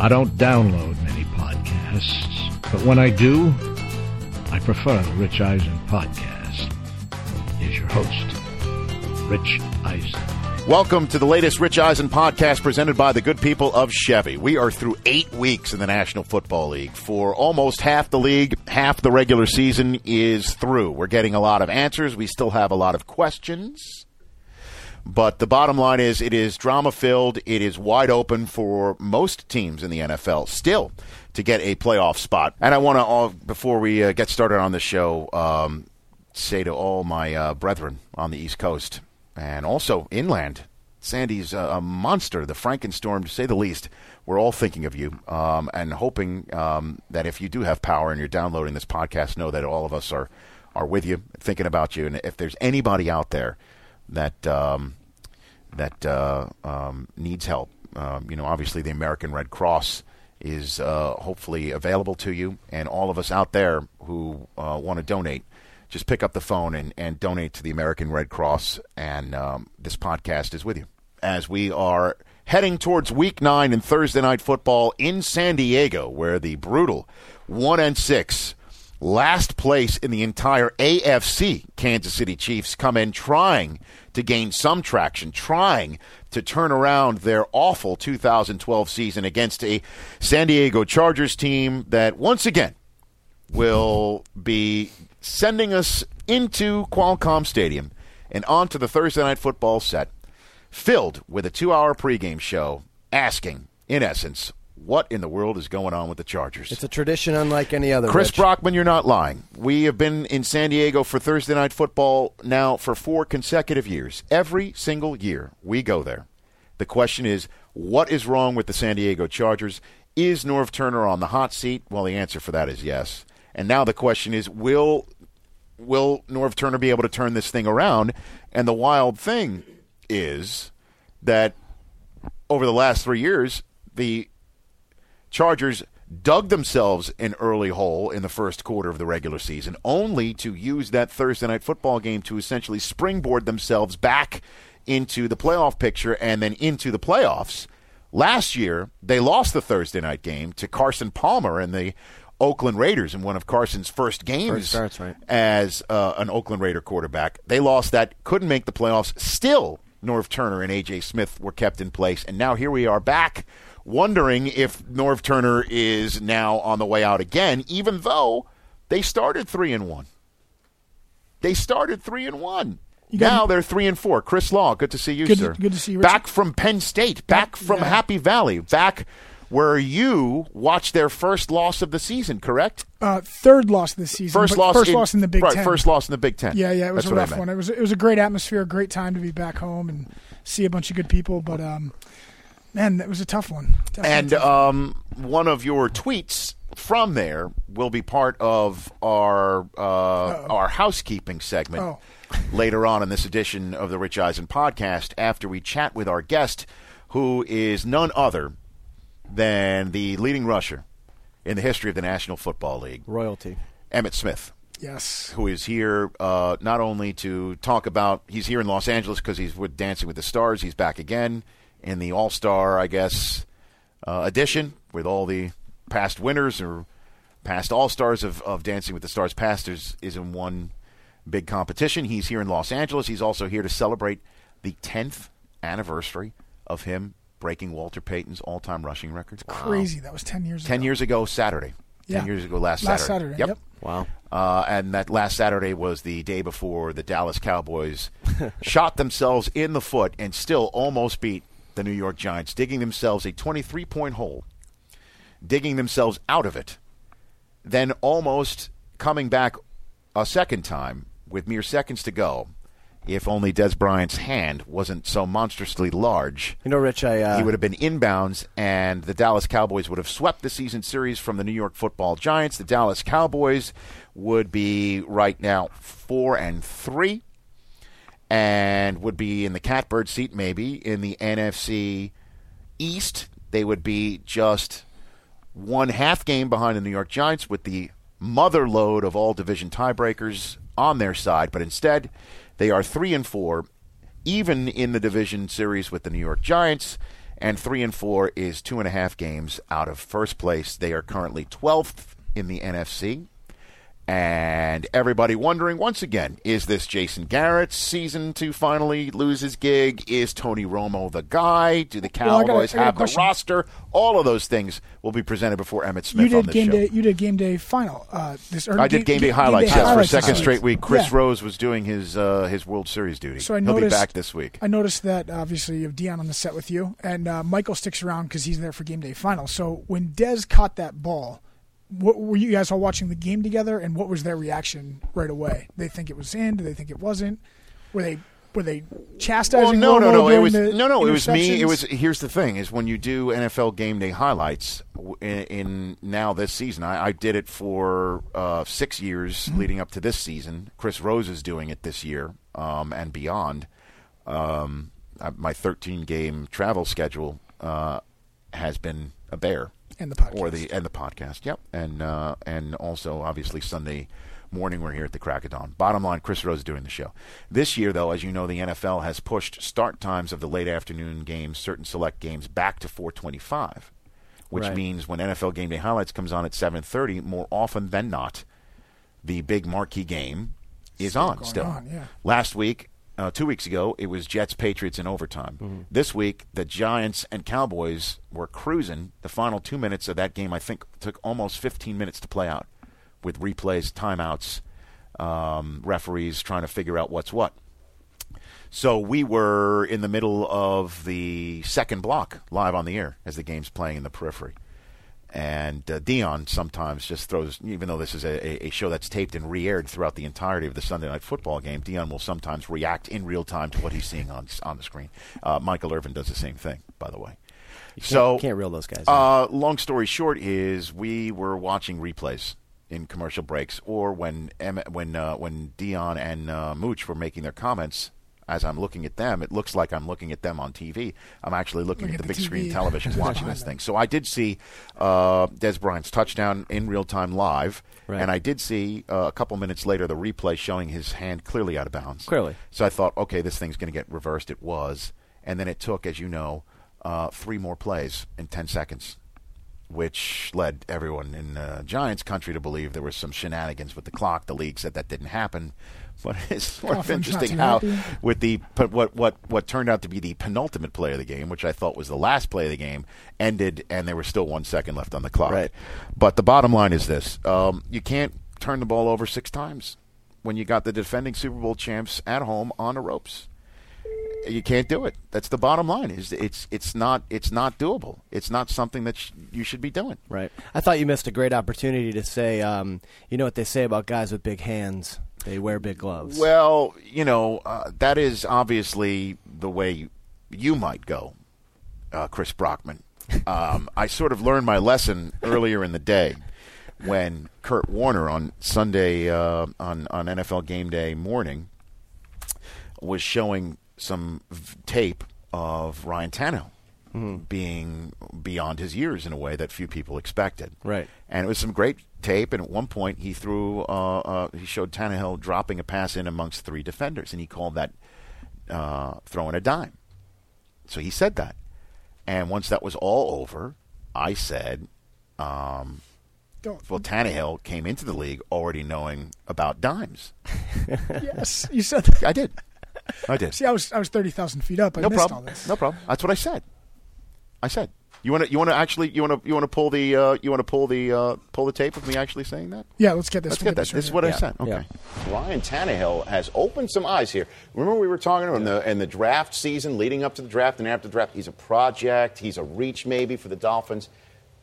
I don't download many podcasts, but when I do, I prefer the Rich Eisen podcast. Here's your host, Rich Eisen. Welcome to the latest Rich Eisen podcast presented by the good people of Chevy. We are through eight weeks in the National Football League. For almost half the league, half the regular season is through. We're getting a lot of answers. We still have a lot of questions. But the bottom line is it is drama filled. It is wide open for most teams in the NFL still to get a playoff spot. And I want to, all before we uh, get started on the show, um, say to all my uh, brethren on the East Coast and also inland, Sandy's uh, a monster, the Frankenstorm, to say the least. We're all thinking of you um, and hoping um, that if you do have power and you're downloading this podcast, know that all of us are, are with you, thinking about you. And if there's anybody out there that um, that uh, um, needs help. Um, you know, obviously the American Red Cross is uh, hopefully available to you, and all of us out there who uh, want to donate, just pick up the phone and, and donate to the American Red Cross, and um, this podcast is with you as we are heading towards Week Nine and Thursday Night Football in San Diego, where the brutal one and six last place in the entire AFC, Kansas City Chiefs come in trying to gain some traction, trying to turn around their awful 2012 season against a San Diego Chargers team that once again will be sending us into Qualcomm Stadium and onto the Thursday night football set, filled with a two hour pregame show asking, in essence, what in the world is going on with the Chargers? It's a tradition unlike any other. Chris Rich. Brockman, you're not lying. We have been in San Diego for Thursday night football now for four consecutive years. Every single year we go there. The question is, what is wrong with the San Diego Chargers? Is Norv Turner on the hot seat? Well, the answer for that is yes. And now the question is, will will Norv Turner be able to turn this thing around? And the wild thing is that over the last three years, the Chargers dug themselves an early hole in the first quarter of the regular season, only to use that Thursday night football game to essentially springboard themselves back into the playoff picture and then into the playoffs. Last year, they lost the Thursday night game to Carson Palmer and the Oakland Raiders in one of Carson's first games First right. as uh, an Oakland Raider quarterback. They lost that, couldn't make the playoffs. Still, Norv Turner and A.J. Smith were kept in place. And now here we are back wondering if Norv Turner is now on the way out again, even though they started 3 and 1. They started 3 and 1. got- Now they're 3 and 4. Chris Law, good to see you, Good- sir. good to see you, Back from Penn State, back from Yeah. Happy Valley, back where you watched their first loss of the season, correct? Uh, third loss this season. First loss, First in, loss in the Big right, Ten. First loss in the Big Ten. Yeah, yeah, it was That's a rough one. It was it was a great atmosphere, a great time to be back home and see a bunch of good people. But um, man, that was a tough one. Definitely And tough. um, one of your tweets from there will be part of our uh, our housekeeping segment Oh. later on in this edition of the Rich Eisen podcast. After we chat with our guest, who is none other than the leading rusher in the history of the National Football League, royalty. Emmitt Smith yes, who is here uh, not only to talk about he's here in Los Angeles because he's with Dancing with the Stars. He's back again in the All Star, I guess, uh, edition with all the past winners or past All Stars of, of Dancing with the Stars. Past is, is in one big competition. He's here in Los Angeles. He's also here to celebrate the 10th anniversary of him breaking Walter Payton's all time rushing record. crazy. That was ten years. 10 ago. years ago, Saturday. Yeah. 10 years ago, last, Last Saturday. Saturday, yep. Wow. Uh, and that last Saturday was the day before the Dallas Cowboys shot themselves in the foot and still almost beat the New York Giants, digging themselves a 23 point hole, digging themselves out of it, then almost coming back a second time with mere seconds to go if only Dez Bryant's hand wasn't so monstrously large. You know, Rich, I uh, he would have been inbounds, and the Dallas Cowboys would have swept the season series from the New York Football Giants. The Dallas Cowboys would be right now four and three, and would be in the catbird seat maybe in the NFC East. They would be just one half game behind the New York Giants with the mother load of all division tiebreakers on their side, but instead they are three and four, even in the division series with the New York Giants, and three and four is two and a half games out of first place. They are currently twelfth in the NFC. And everybody wondering once again, is this Jason Garrett's season to finally lose his gig? Is Tony Romo the guy? Do the Well, a- Cowboys a have the roster? All of those things will be presented before Emmitt Smith You on did this game show. day. You did game day final. Uh, this I did game day highlights, yes, for a highlights this second straight week. Chris Yeah. Rose was doing his uh, his World Series duty. So I He'll noticed be back this week. I noticed that obviously you have Deion on the set with you, and uh, Michael sticks around because he's there for game day final. So when Dez caught that ball, what were you guys all watching the game together, and what was their reaction right away? They think it was in? do they think it wasn't? Were they were they chastising? Well, no, no, no. It was no, no. It was me. It was. Here's the thing: is when you do NFL game day highlights in, in now this season. I, I did it for uh, six years Mm-hmm. leading up to this season. Chris Rose is doing it this year um, and beyond. Um, my 13 game travel schedule uh, has been a bear. And the podcast. or the and the podcast. Yep, and uh, and also obviously Sunday morning we're here at the crack of dawn. Bottom line, Chris Rose is doing the show. This year, though, as you know, the NFL has pushed start times of the late afternoon games, certain select games, back to 425, which Right. means when NFL Game Day Highlights comes on at 7:30, more often than not, the big marquee game is on still. on, yeah. Last week, uh, two weeks ago, it was Jets Patriots in overtime. This week, the Giants and Cowboys were cruising. The final two minutes of that game, I think, took almost 15 minutes to play out, with replays, timeouts, um, referees trying to figure out what's what. So we were in the middle of the second block, live on the air, as the game's playing in the periphery. And uh, Deion sometimes just throws, even though this is a, a show that's taped and re-aired throughout the entirety of the Sunday night football game, Deion will sometimes react in real time to what he's seeing on on the screen. Uh, Michael Irvin does the same thing, by the way. so can't reel those guys. Uh, long story short is we were watching replays in commercial breaks, or when when uh, when Deion and uh, Mooch were making their comments. As I'm looking at them, it looks like I'm looking at them on TV. I'm actually looking Look at the the big screen television watching this thing. So I did see uh, Dez Bryant's touchdown in real time live, Right. and I did see uh, a couple minutes later the replay showing his hand clearly out of bounds. Clearly. So I thought, okay, this thing's going to get reversed. It was, and then it took, as you know, uh, three more plays in ten seconds, which led everyone in uh, Giants country to believe there was some shenanigans with the clock. The league said that didn't happen, but it's sort of interesting how happy. with the but what what what turned out to be the penultimate play of the game, which I thought was the last play of the game, ended, and there was still one second left on the clock. Right. But the bottom line is this: um, you can't turn the ball over six times when you got the defending Super Bowl champs at home on the ropes. You can't do it. That's the bottom line. Is it's it's not it's not doable. It's not something that sh- you should be doing. Right. I thought you missed a great opportunity to say, um, you know what they say about guys with big hands? They wear big gloves. Well, you know, uh, that is obviously the way you might go, uh, Chris Brockman. Um, I sort of learned my lesson earlier in the day when Kurt Warner on Sunday uh, on on NFL Game Day morning was showing some v- tape of Ryan Tannehill being beyond his years in a way that few people expected. Right. And it was some great tape. And at one point, he threw, uh, uh, he showed Tannehill dropping a pass in amongst three defenders, and he called that uh, throwing a dime. So he said that. And once that was all over, I said, um, Don't- well, Tannehill came into the league already knowing about dimes. yes, you said that. I did. I did. See, I was I was thirty thousand feet up. I no missed problem. all this. No problem. That's what I said. I said. You want to? You want to actually? You want to? You want to pull the? Uh, you want to pull the? Uh, pull the tape of me actually saying that? Yeah, let's get this. Let's we'll get that. this This is right what I said. Okay. Yeah. Ryan Tannehill has opened some eyes here. Remember, we were talking in the in the draft season, leading up to the draft and after the draft. He's a project. He's a reach maybe for the Dolphins.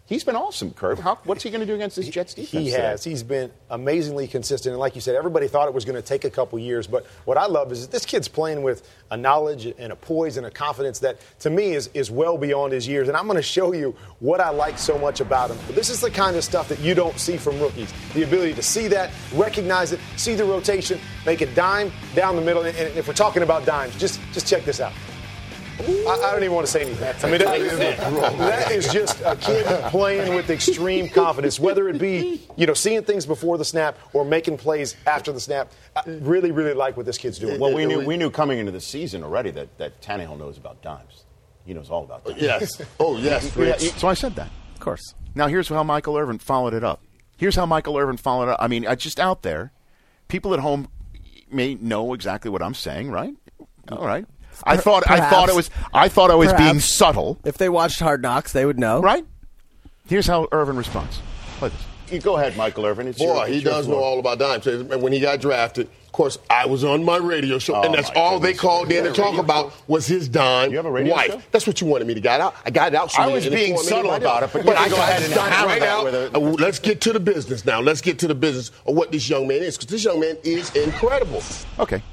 He's been awesome, Kurt. How, what's he going to do against this Jets defense? He today? has. He's been amazingly consistent. And like you said, everybody thought it was going to take a couple years. But what I love is that this kid's playing with a knowledge and a poise and a confidence that, to me, is, is well beyond his years. And I'm going to show you what I like so much about him. But this is the kind of stuff that you don't see from rookies the ability to see that, recognize it, see the rotation, make a dime down the middle. And if we're talking about dimes, just, just check this out. I, I don't even want to say anything. I mean, that, that is just a kid playing with extreme confidence, whether it be, you know, seeing things before the snap or making plays after the snap. I really, really like what this kid's doing. Well, we knew we knew coming into the season already that that Tannehill knows about dimes. He knows all about dimes. Yes. Oh, yes. Yeah, Rich. so I said that. Of course. Now here's how Michael Irvin followed it up. Here's how Michael Irvin followed it up. I mean, I just out there, people at home may know exactly what I'm saying, right? All right. I thought I thought it was I thought I was being subtle, If they watched Hard Knocks, they would know. right? Here's how Irvin responds. Play this. You go ahead, Michael Irvin. It's your- Boy, he it's your does floor. know all about dimes. When he got drafted, of course, I was on my radio show, Oh, and that's my all they called You in to talk radio about was his dime You have a radio wife. show? That's what you wanted me to get out. I got it out. So I was being subtle about it, but you I go ahead and start hammer right that out. with it. Uh, Let's get to the business now. Let's get to the business of what this young man is, because this young man is incredible. Okay.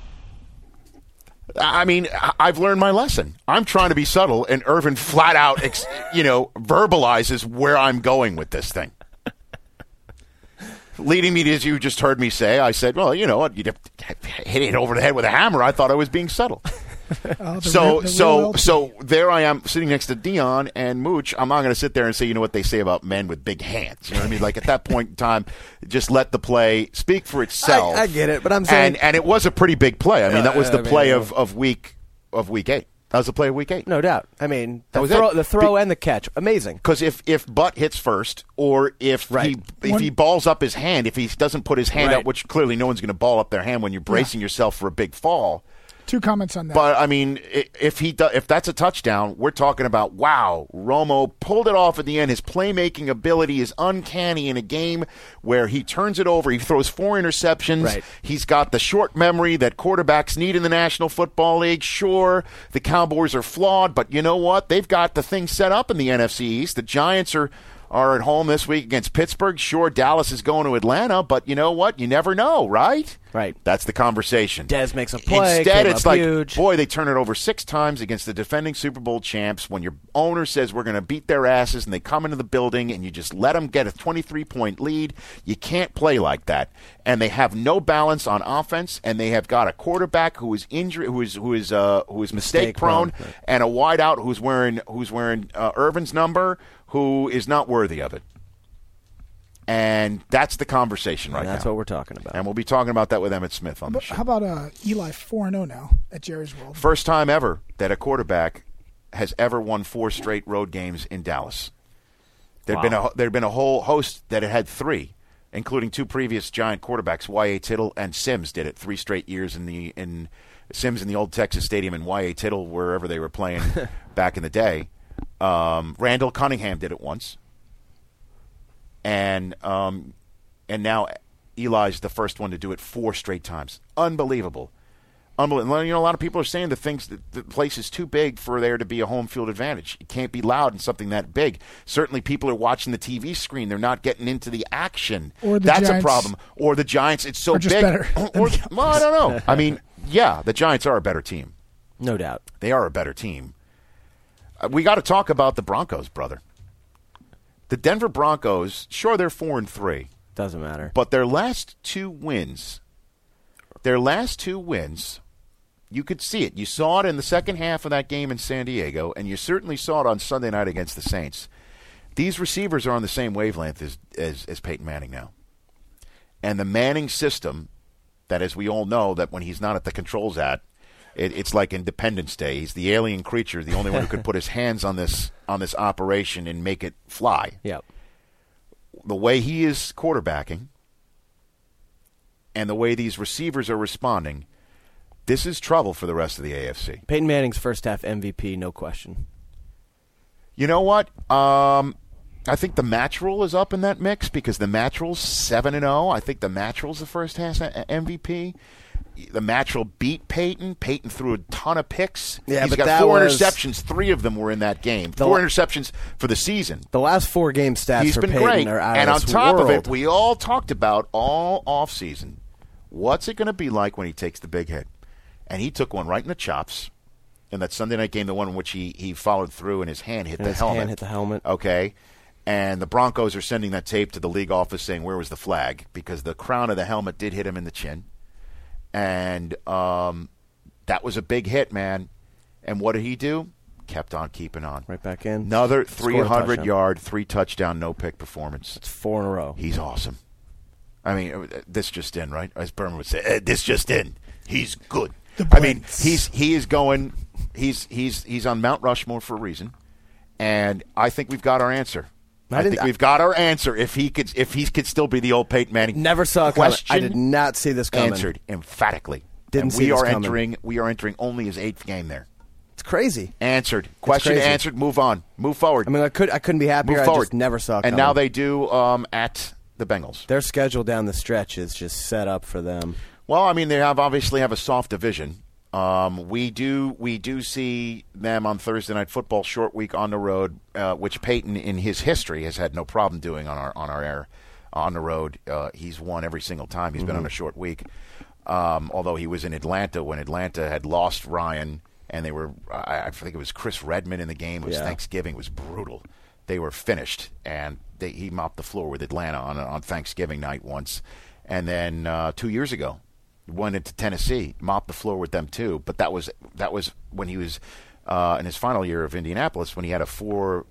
I mean, I've learned my lesson. I'm trying to be subtle, and Irvin flat out, ex- you know, verbalizes where I'm going with this thing. Leading me to, as you just heard me say, I said, well, you know what? To hit it over the head with a hammer. I thought I was being subtle. Oh, so real- so real so there I am sitting next to Deion and Mooch. I'm not going to sit there and say you know what they say about men with big hands. You know what I mean? Like at that point in time, just let the play speak for itself. I get it, but I'm saying- and and it was a pretty big play. I mean, that was Uh, the I mean, play of, of week of week eight. That was the play of week eight. No doubt. I mean, That the was throw, the throw Be- and the catch, amazing. Because if if Butt hits first, or if Right. he if he balls up his hand, if he doesn't put his hand Right. up, which clearly no one's going to ball up their hand when you're bracing yourself for a big fall. Two comments on that. But I mean, if he do, if that's a touchdown, we're talking about wow. Romo pulled it off at the end. His playmaking ability is uncanny in a game where he turns it over. He throws four interceptions. Right. He's got the short memory that quarterbacks need in the National Football League. Sure, the Cowboys are flawed, but you know what? They've got the thing set up in the NFC East. The Giants are are at home this week against Pittsburgh. Sure, Dallas is going to Atlanta, but you know what? You never know, right? Right. That's the conversation. Dez makes a play, Instead, it's like, huge. boy, they turn it over six times against the defending Super Bowl champs. When your owner says we're going to beat their asses, and they come into the building, and you just let them get a 23 point lead, you can't play like that. And they have no balance on offense, and they have got a quarterback who is injury, who is who is uh, who is mistake prone, right. and a wideout who's wearing who's wearing uh, Irvin's number, who is not worthy of it. And that's the conversation right And that's now. what we're talking about. and we'll be talking about that with Emmitt Smith on the show. how about uh, Eli 4 0 now at Jerry's World? First time ever that a quarterback has ever won four straight road games in Dallas. There'd been a there'd been a whole host that had had three, including two previous Giant quarterbacks, Y.A. Tittle and Simms did it three straight years in the in Simms in the old Texas Stadium and Y.A. Tittle wherever they were playing back in the day. Um, Randall Cunningham did it once, and um, and now Eli's the first one to do it four straight times. Unbelievable. Unbelievable. You know, a lot of people are saying the things that the place is too big for there to be a home field advantage. It can't be loud in something that big. Certainly, people are watching the TV screen; they're not getting into the action. Or the That's a problem. Or the Giants. It's so are just big. Or, well, I don't know. I mean, yeah, the Giants are a better team. No doubt. They are a better team. Uh, we got to talk about the Broncos, brother. The Denver Broncos. Sure, they're four and three. Doesn't matter. But their last two wins, their last two wins, you could see it. You saw it in the second half of that game in San Diego, and you certainly saw it on Sunday night against the Saints. These receivers are on the same wavelength as, as, as Peyton Manning now. And the Manning system, that as we all know, that when he's not at the controls at, it, it's like Independence Day. He's the alien creature, the only one who could put his hands on this on this operation and make it fly Yep. the way he is quarterbacking and the way these receivers are responding, this is trouble for the rest of the AFC. Peyton Manning's first half MVP, no question. You know what? Um, I think the match rule is up in that mix because the match rule's seven and zero. I think the match rule's the first half MVP. The match will beat Peyton. Peyton threw a ton of picks. Yeah, He's got four was- interceptions. Three of them were in that game. Four interceptions for the season. The last four game stats He's for been Peyton great. And on top of it, we all talked about all offseason what's it going to be like when he takes the big hit? And he took one right in the chops. In that Sunday night game, the one in which he, he followed through and his hand hit And the his helmet. hand hit the helmet. Okay. And the Broncos are sending that tape to the league office saying, Where was the flag? Because the crown of the helmet did hit him in the chin. And um, that was a big hit, man. And what did he do? Kept on keeping on. right back in. Another 300 yard, three touchdown, no pick performance. It's four in a row. He's awesome. I mean, uh, this just in, right? As Berman would say, "Eh, this just in. He's good. The I mean, he's he is going. He's he's he's on Mount Rushmore for a reason, and I think we've got our answer. I I, think we've got our answer. If he could, if he could still be the old Peyton Manning, Never saw coming. question I did not see this coming. answered emphatically. Didn't and see we are coming. entering. We are entering only his eighth game there. It's crazy. Answered. Question crazy. answered. Move on. Move forward. I mean, I could I couldn't be happier. Move I forward. just never saw And coming. now they do um, at the Bengals. their schedule down the stretch is just set up for them. Well, I mean, they have obviously have a soft division. Um, we do we do see them on Thursday night football short week on the road, uh, which Peyton in his history has had no problem doing on our on our air on the road. Uh, he's won every single time he's been on a short week. Um, although he was in Atlanta when Atlanta had lost Ryan, and they were I, I think it was Chris Redman in the game. It was Yeah. Thanksgiving. It was brutal. They were finished, and they, he mopped the floor with Atlanta on on Thanksgiving night once, and then uh, two years ago went into Tennessee, mopped the floor with them too. But that was that was when he was uh, in his final year of Indianapolis when he had a four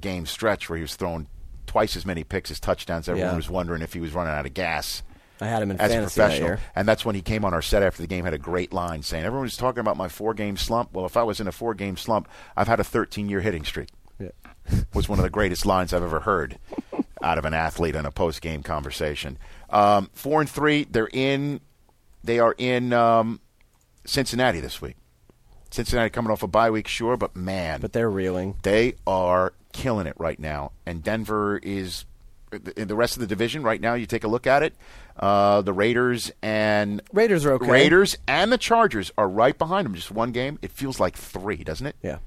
game stretch where he was throwing twice as many picks as touchdowns. Everyone Yeah. was wondering if he was running out of gas I had him in as a that professional. year. And that's when he came on our set after the game, had a great line saying, Everyone was talking about my four game slump. Well, if I was in a four game slump, I've had a 13 year hitting streak. Yeah. was one of the greatest lines I've ever heard out of an athlete in a post game conversation. Um, four and three, they're in. They are in um, Cincinnati this week. Cincinnati coming off a bye week, sure, but man, But they're reeling. they are killing it right now. And Denver is in the rest of the division right now. You take a look at it. Uh, the Raiders and Raiders are okay. Raiders and the Chargers are right behind them. Just one game. It feels like three, doesn't it? Yeah.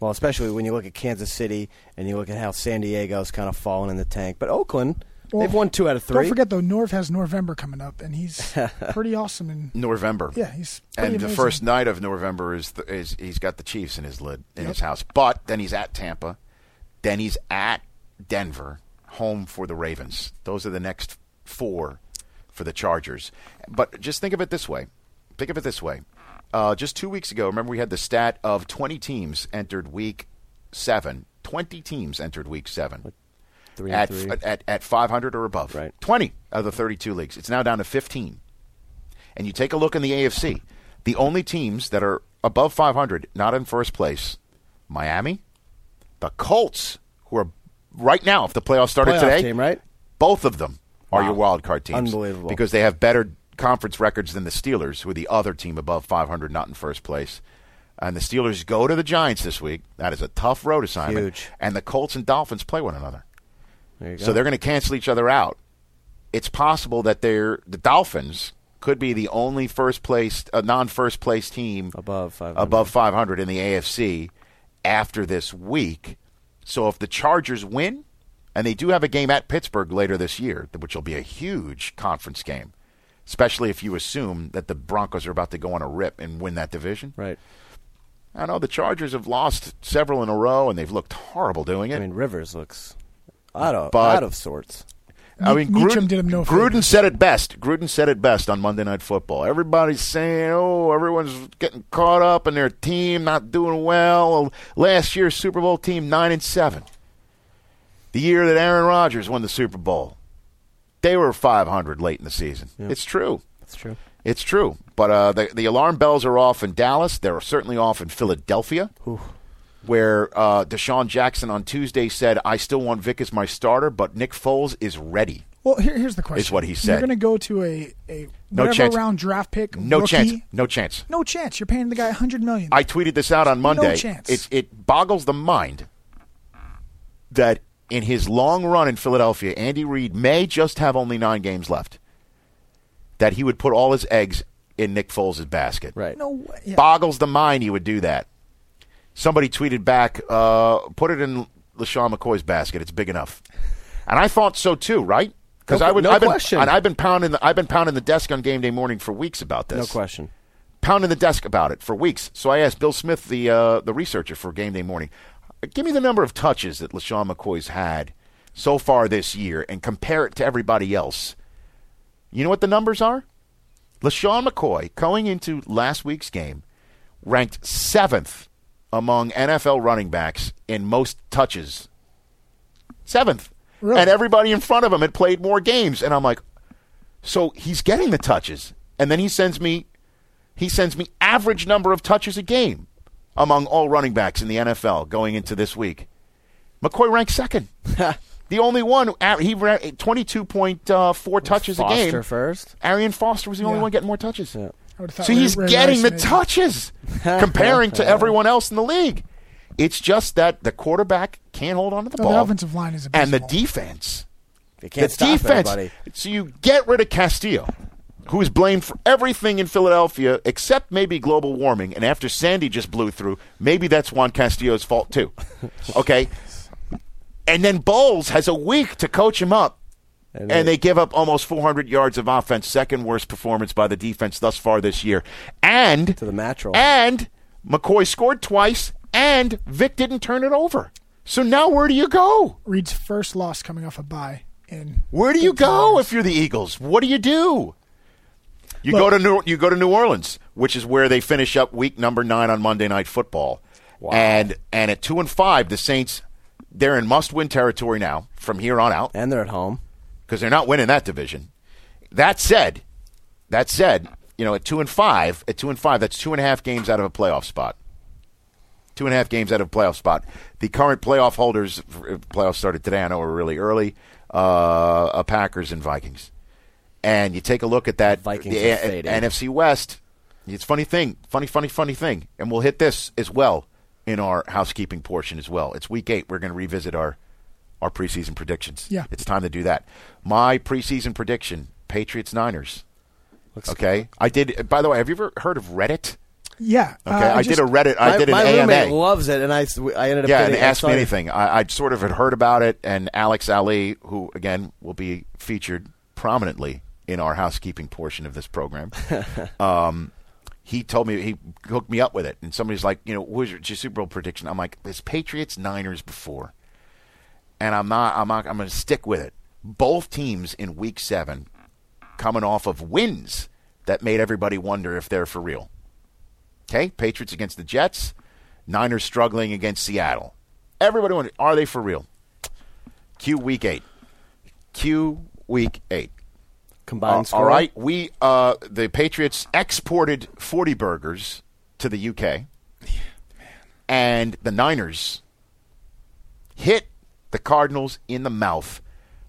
Well, especially when you look at Kansas City and you look at how San Diego's kind of fallen in the tank. But Oakland, Well, they've won two out of 3 Don't forget though, Norv has November coming up, and he's pretty awesome. in November. yeah, he's pretty and the first night of November is, the, is he's got the Chiefs in his lid in Yep. his house. But then he's at Tampa, then he's at Denver, home for the Ravens. Those are the next four for the Chargers. But just think of it this way. Think of it this way. Uh, just two weeks ago, remember we had the stat of 20 teams entered Week Seven. 20 teams entered Week Seven Three at, three. at at 500 or above. Right. 20 of the 32 leagues. It's now down to 15. And you take a look in the AFC, the only teams that are above 500, not in first place, Miami, the Colts, who are right now, if the playoffs started Playoff today, team, right? both of them are Wow. your wild card teams. Unbelievable. Because they have better conference records than the Steelers, who are the other team above 500, not in first place. And the Steelers go to the Giants this week. That is a tough road assignment. Huge. And the Colts and Dolphins play one another. You go. So they're going to cancel each other out. It's possible that they're the Dolphins could be the only first place, uh, non first place team above 500. above 500 in the AFC after this week. So if the Chargers win, and they do have a game at Pittsburgh later this year, which will be a huge conference game, especially if you assume that the Broncos are about to go on a rip and win that division. Right. I know the Chargers have lost several in a row, and they've looked horrible doing it. I mean, Rivers looks out of But- out of sorts. I mean, Gruden, did him no Gruden said it best. Gruden said it best on Monday Night Football. Everybody's saying, "Oh, everyone's getting caught up in their team not doing well." Last year's Super Bowl team nine and seven. The year that Aaron Rodgers won the Super Bowl, they were 500 late in the season. It's true. It's true. It's true. But uh, the the alarm bells are off in Dallas. They're certainly off in Philadelphia, where uh, DeSean Jackson on Tuesday said, "I still want Vic as my starter, but Nick Foles is ready." Well, here, here's the question: Is what he said? You're going to go to a a No chance. round draft pick. No rookie, chance. No chance. No chance. You're paying the guy 100 million. I tweeted this out on Monday. No chance. It, it boggles the mind that in his long run in Philadelphia, Andy Reid may just have only nine games left. That he would put all his eggs in Nick Foles' basket. Right. No way. Yeah. Boggles the mind he would do that. Somebody tweeted back, uh, put it in LeSean McCoy's basket. It's big enough. And I thought so too, right? Because No- I would no I've been, question. and I've been pounding the I've been pounding the desk on game day morning for weeks about this No question. pounding the desk about it for weeks. So I asked Bill Smith, the uh, the researcher for Game Day Morning, give me the number of touches that LeSean McCoy's had so far this year and compare it to everybody else. You know what the numbers are? LeSean McCoy, going into last week's game, ranked seventh among NFL running backs in most touches. Seventh. Really? And everybody in front of him had played more games. And I'm like, so he's getting the touches. And then he sends me he sends me average number of touches a game among all running backs in the NFL going into this week. McCoy ranks second. the only one he ran twenty two point uh, four touches a game. Foster first. Arian Foster was the only Yeah. one getting more touches. Yeah. I would've thought So he's Ray getting Rice the maybe. touches comparing to everyone else in the league. It's just that the quarterback can't hold on to the No, the ball. offensive line is and the defense. They can't the stop defense. anybody. So you get rid of Castillo, who is blamed for everything in Philadelphia except maybe global warming. And after Sandy just blew through, maybe that's Juan Castillo's fault too. Okay. and then Bowles has a week to coach him up. And And they- they give up almost 400 yards of offense, second worst performance by the defense thus far this year. And To the natural. And McCoy scored twice, and Vic didn't turn it over. So now where do you go? Reid's first loss coming off a bye. In Where do you go if you're the Eagles? What do you do? You go to New you go to New Orleans, which is where they finish up week number nine on Monday Night Football, Wow. and and at two and five, the Saints they're in must win territory now from here on out and they're at home. Because they're not winning that division. That said, that said, you know at two and five, at two and five, that's two and a half games out of a playoff spot. Two and a half games out of a playoff spot. The current playoff holders, playoffs started today. I know we're really early. Uh, Packers and Vikings, and you take a look at that Vikings the A- NFC West. It's a funny thing, funny, funny, funny thing, and we'll hit this as well in our housekeeping portion as well. It's week eight. We're going to revisit our our preseason predictions. Yeah. it's time to do that. My preseason prediction: Patriots Niners. okay, I did. By the way, have you ever heard of Reddit? Yeah. Okay, uh, I, just- did a Reddit. I my, did an my AMA. roommate loves it, and I, I ended up Yeah, getting and asked me anything. I, I sort of had heard about it, and Alex Ali, who again will be featured prominently in our housekeeping portion of this program, um, he told me he hooked me up with it, and somebody's like, you know, what was your, your Super Bowl prediction? I'm like, it's Patriots Niners before, and I'm not. I'm not. I'm going to stick with it. Both teams in Week Seven coming off of wins that made everybody wonder if they're for real. Okay, Patriots against the Jets, Niners struggling against Seattle. Everybody wondering, are they for real? Q Week Eight. Q Week Eight. Combined Uh, score. all right, we uh, the Patriots exported forty burgers to the UK, yeah, and the Niners hit the Cardinals in the mouth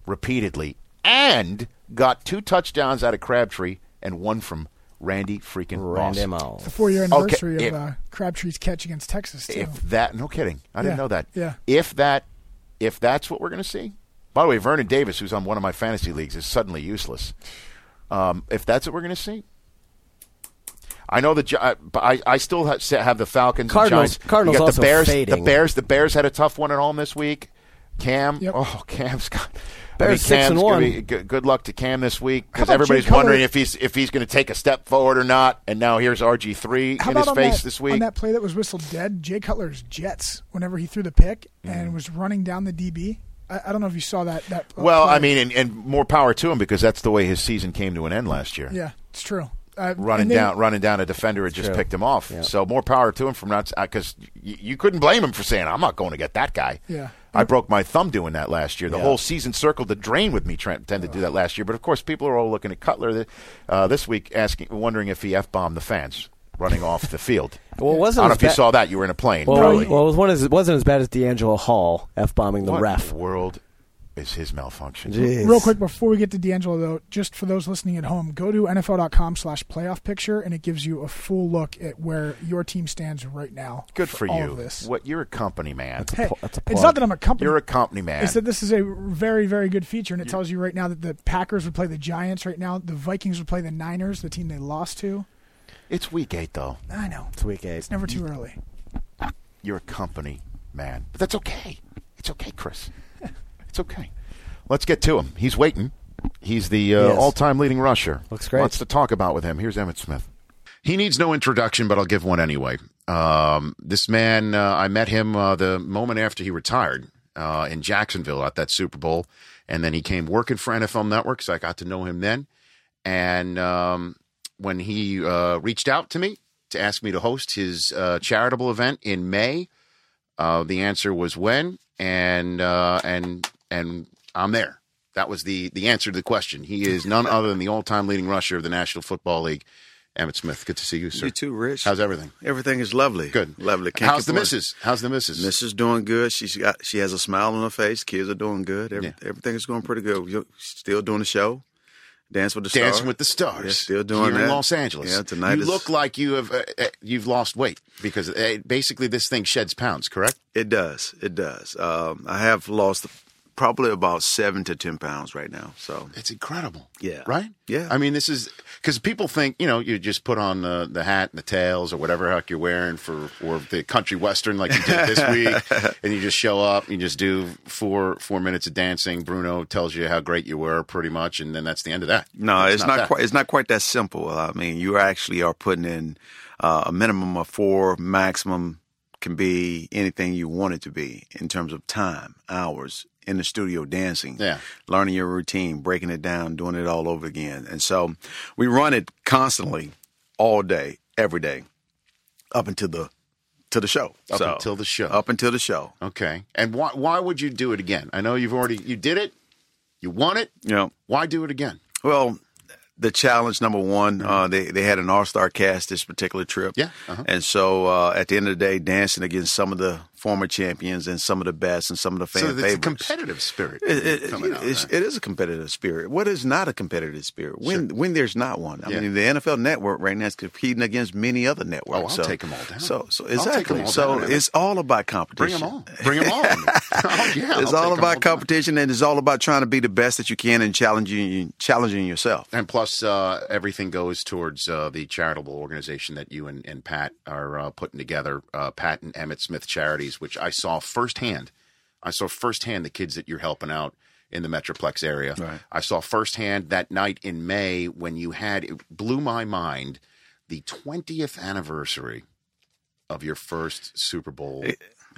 repeatedly, and got two touchdowns out of Crabtree and one from Randy freaking Randy Moss. Moss. the four-year Okay, anniversary if- of uh, Crabtree's catch against Texas. Too. If that, no kidding, I didn't know that. yeah. If that, if that's what we're going to see. By the way, Vernon Davis, who's on one of my fantasy leagues, is suddenly useless. Um, if that's what we're going to see, I know the, Gi- uh, but I, I still have, have the Falcons. Cardinals- and Giants. Cardinals you got also the Bears. fading. The Bears. The Bears had a tough one at home this week. Cam, Yep. oh Cam's got. Bears I mean, six Cam's and gonna one. be- good, good luck to Cam this week because everybody's wondering if he's if he's going to take a step forward or not. And now here's RG three in his face that, this week. on that play that was whistled dead? Jay Cutler's Jets, whenever he threw the pick and was running down the DB. I, I don't know if you saw that. That uh, Well, play. I mean, and, and more power to him because that's the way his season came to an end last year. yeah, it's true. Uh, Running they- down, running down a defender had just True. picked him off. Yeah. So more power to him from not because you, you couldn't blame him for saying I'm not going to get that guy. Yeah. I broke my thumb doing that last year. The Yeah. whole season circled the drain with me. Trent tended to do that last year, but of course, people are all looking at Cutler uh, this week, asking, wondering if he f bombed the fans running off the field. Well, I wasn't don't know if you saw that. You were in a plane. Well, probably. well, it was one as, it wasn't as bad as DeAngelo Hall f bombing the what ref. world is his malfunction? Jeez. Real quick before we get to DeAngelo, though, just for those listening at home, go to NFL.com slash playoff picture, and it gives you a full look at where your team stands right now. Good for, all you. of this. What you're a company man. Hey, pl- that's a it's not that I'm a company. You're a company man. It's that this is a very, very good feature, and it tells you right now that the Packers would play the Giants right now. The Vikings would play the Niners, the team they lost to. It's week eight, though. I know. It's week eight. It's never too early. You're a company man, but that's okay. It's okay, Chris. It's okay. Let's get to him. He's waiting. He's the uh, Yes. all-time leading rusher. Looks great. Lots to talk about with him. Here's Emmitt Smith. He needs no introduction, but I'll give one anyway. Um, this man, uh, I met him uh, the moment after he retired uh, in Jacksonville at that Super Bowl, and then he came working for NFL Network, so I got to know him then. And um, when he uh, reached out to me to ask me to host his uh, charitable event in May, uh, the answer was when, and uh, and and I'm there. That was the the answer to the question. He is none other than the all-time leading rusher of the National Football League, Emmitt Smith. Good to see you, sir. You too, Rich. How's everything? Everything is lovely. Good. Lovely. Can't How's the missus? How's the missus? Missus doing good. She's got she has a smile on her face. Kids are doing good. Every, Everything is going pretty good. You're still doing the show. Dance with the Stars. Dancing with the Stars. Yeah, still doing here that. in Los Angeles. Yeah, tonight You is- look like you have uh, uh, you've lost weight because uh, basically this thing sheds pounds. Correct? It does. It does. Um, I have lost probably about seven to ten pounds right now. So it's incredible. Yeah. Right? Yeah. I mean, this is because people think you know you just put on the, the hat and the tails or whatever heck you're wearing for or the country western like you did this week, and you just show up, you just do four four minutes of dancing. Bruno tells you how great you were, pretty much, and then that's the end of that. No, it's, not, that. quite. It's not quite that simple. I mean, you actually are putting in uh, a minimum of four, maximum can be anything you want it to be in terms of time, hours in the studio dancing, Yeah. learning your routine, breaking it down, doing it all over again. And so we run it constantly, all day, every day, up until the to the show. Up So, until the show. Up until the show. Okay. And why why would you do it again? I know you've already you did it, you won it. Know, Why do it again? Well, the challenge number one, uh, they they had an all star cast this particular trip. Yeah, uh-huh. and so uh, at the end of the day, dancing against some of the former champions and some of the best and some of the fan so it's a competitive spirit. It, it, out, it's- it is a competitive spirit. What is not a competitive spirit? When when there's not one. I Yeah. mean, the NFL Network right now is competing against many other networks. Oh, I'll so, take 'em all down. So so I'll take 'em exactly. all so down. it's all about competition. Bring them on. Bring them on. oh, yeah, it's I'll all about down. competition, and it's all about trying to be the best that you can and challenging challenging yourself. And plus, uh, everything goes towards uh, the charitable organization that you and, and Pat are uh, putting together, uh, Pat and Emmitt Smith Charities, which I saw firsthand. I saw firsthand the kids that you're helping out in the Metroplex area. Right. I saw firsthand that night in May when you had, it blew my mind, the 20th anniversary of your first Super Bowl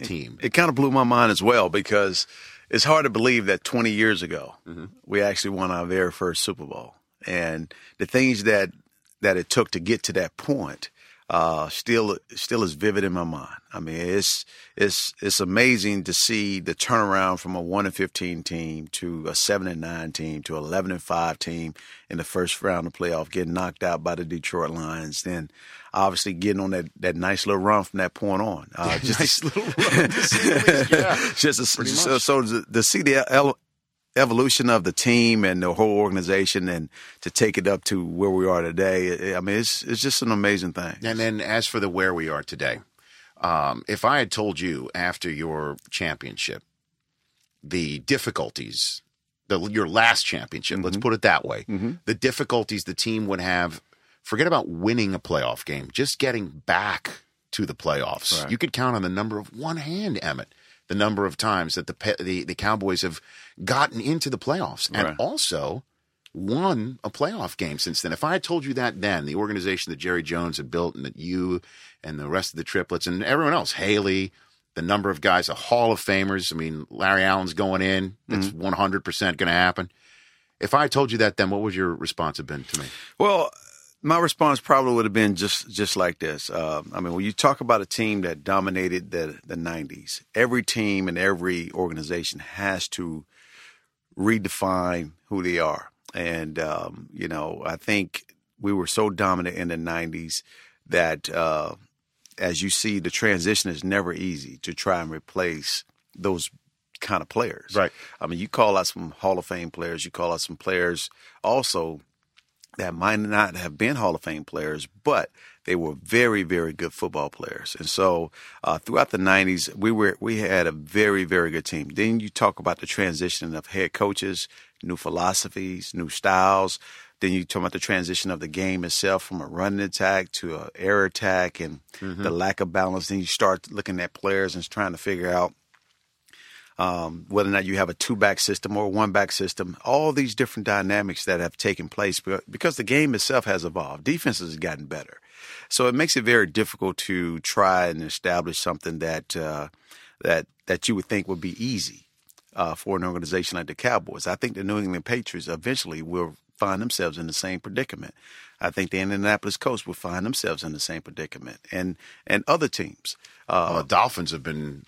team. it kind of blew my mind as well because it's hard to believe that 20 years ago mm-hmm. we actually won our very first Super Bowl, and the things that that it took to get to that point uh, still still is vivid in my mind. I mean, it's it's it's amazing to see the turnaround from a one and 15 team to a seven and nine team to 11 and five team in the first round of playoff, getting knocked out by the Detroit Lions, then obviously getting on that, that nice little run from that point on. Uh, just nice little run, to say the least, yeah. just Pretty so, so to, to see the evolution of the team and the whole organization and to take it up to where we are today, I mean, it's it's just an amazing thing. And then as for the where we are today, um, if I had told you after your championship the difficulties, the, your last championship, let's put it that way, the difficulties the team would have, forget about winning a playoff game, just getting back to the playoffs. Right. You could count on the number of one hand, Emmitt, the number of times that the the, the Cowboys have gotten into the playoffs and Right. also won a playoff game since then. If I had told you that then, the organization that Jerry Jones had built and that you and the rest of the triplets and everyone else, Haley, the number of guys, the Hall of Famers, I mean, Larry Allen's going in, that's 100% going to happen. If I had told you that then, what would your response have been to me? Well, my response probably would have been just just like this. Uh, I mean, when you talk about a team that dominated the the '90s, every team and every organization has to redefine who they are. And um, you know, I think we were so dominant in the '90s that, uh, as you see, the transition is never easy to try and replace those kind of players. Right. I mean, you call out some Hall of Fame players. You call out some players also that might not have been Hall of Fame players, but they were very, very good football players. And so uh, throughout the '90s, we were we had a very, very good team. Then you talk about the transition of head coaches, new philosophies, new styles. Then you talk about the transition of the game itself from a running attack to an air attack and Mm-hmm. the lack of balance. Then you start looking at players and trying to figure out um, whether or not you have a two back system or a one back system. All these different dynamics that have taken place be- because the game itself has evolved. Defenses have gotten better. So it makes it very difficult to try and establish something that uh, that that you would think would be easy uh, for an organization like the Cowboys. I think the New England Patriots eventually will find themselves in the same predicament. I think the Indianapolis Colts will find themselves in the same predicament, and and other teams. Uh, Well, the Dolphins have been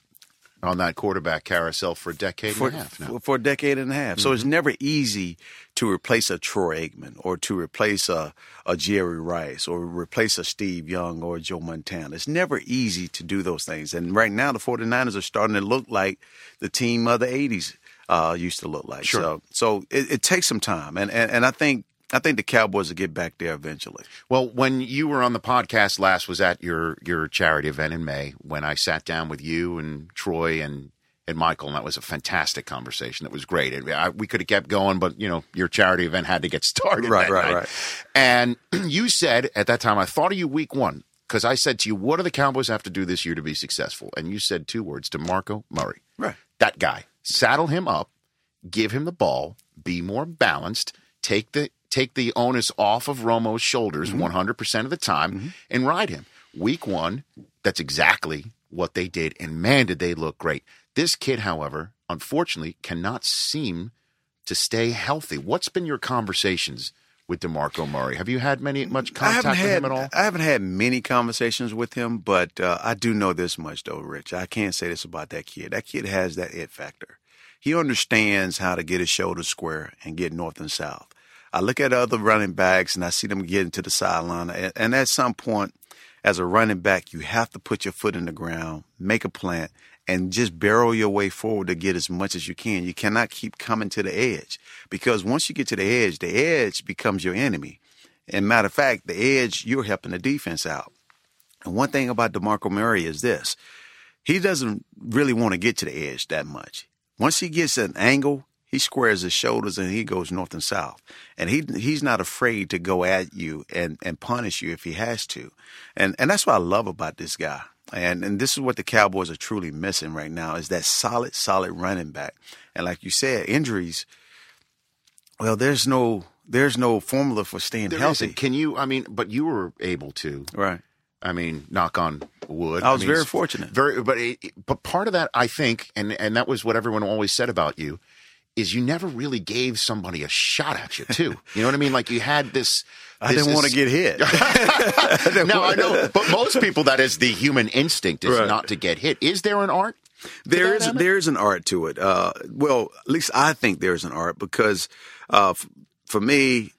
on that quarterback carousel for a decade for, and a half now. for, for a decade and a half. So it's Mm-hmm. never easy to replace a Troy Aikman or to replace a, a Jerry Rice or replace a Steve Young or a Joe Montana. It's never easy to do those things. And right now, the 49ers are starting to look like the team of the 80s uh, used to look like. Sure. So, so it, it takes some time. And, and, and I think I think the Cowboys will get back there eventually. Well, when you were on the podcast last, was at your your charity event in May when I sat down with you and Troy and and Michael, and that was a fantastic conversation. It was great. It, I, we could have kept going, but you know, your charity event had to get started. Right, right, night. right. And you said at that time, I thought of you week one because I said to you, "What do the Cowboys have to do this year to be successful?" And you said two words: DeMarco Murray. Right. That guy. Saddle him up, give him the ball, be more balanced, take the take the onus off of Romo's shoulders 100% of the time and ride him. Week 1, that's exactly what they did and man did they look great. This kid, however, unfortunately cannot seem to stay healthy. What's been your conversations with DeMarco Murray? Have you had many much contact with had him at all? I haven't had many conversations with him, but uh, I do know this much though, Rich. I can't say this about that kid. That kid has that it factor. He understands how to get his shoulders square and get north and south. I look at other running backs and I see them getting to the sideline, and, at some point, as a running back, you have to put your foot in the ground, make a plant, and just barrel your way forward to get as much as you can. You cannot keep coming to the edge because once you get to the edge, the edge becomes your enemy. And matter of fact, the edge, you're helping the defense out. And one thing about DeMarco Murray is this he doesn't really want to get to the edge that much. Once he gets an angle, he squares his shoulders and he goes north and south. And he he's not afraid to go at you and, and punish you if he has to. And and that's what I love about this guy. And and this is what the Cowboys are truly missing right now is that solid, solid running back. And like you said, injuries, well, there's no there's no formula for staying There healthy. isn't. Can you? I mean, but you were able to. Right. I mean, knock on wood. I was mean, very fortunate. Very, but it, but part of that, I think, and and that was what everyone always said about you, is you never really gave somebody a shot at you too. You know what I mean? Like you had this. I didn't want to get hit. no, I know, but most people, that is the human instinct is Right. not to get hit. Is there an art? There is there is an art to it. Uh, well, at least I think there's an art because uh, f- for me,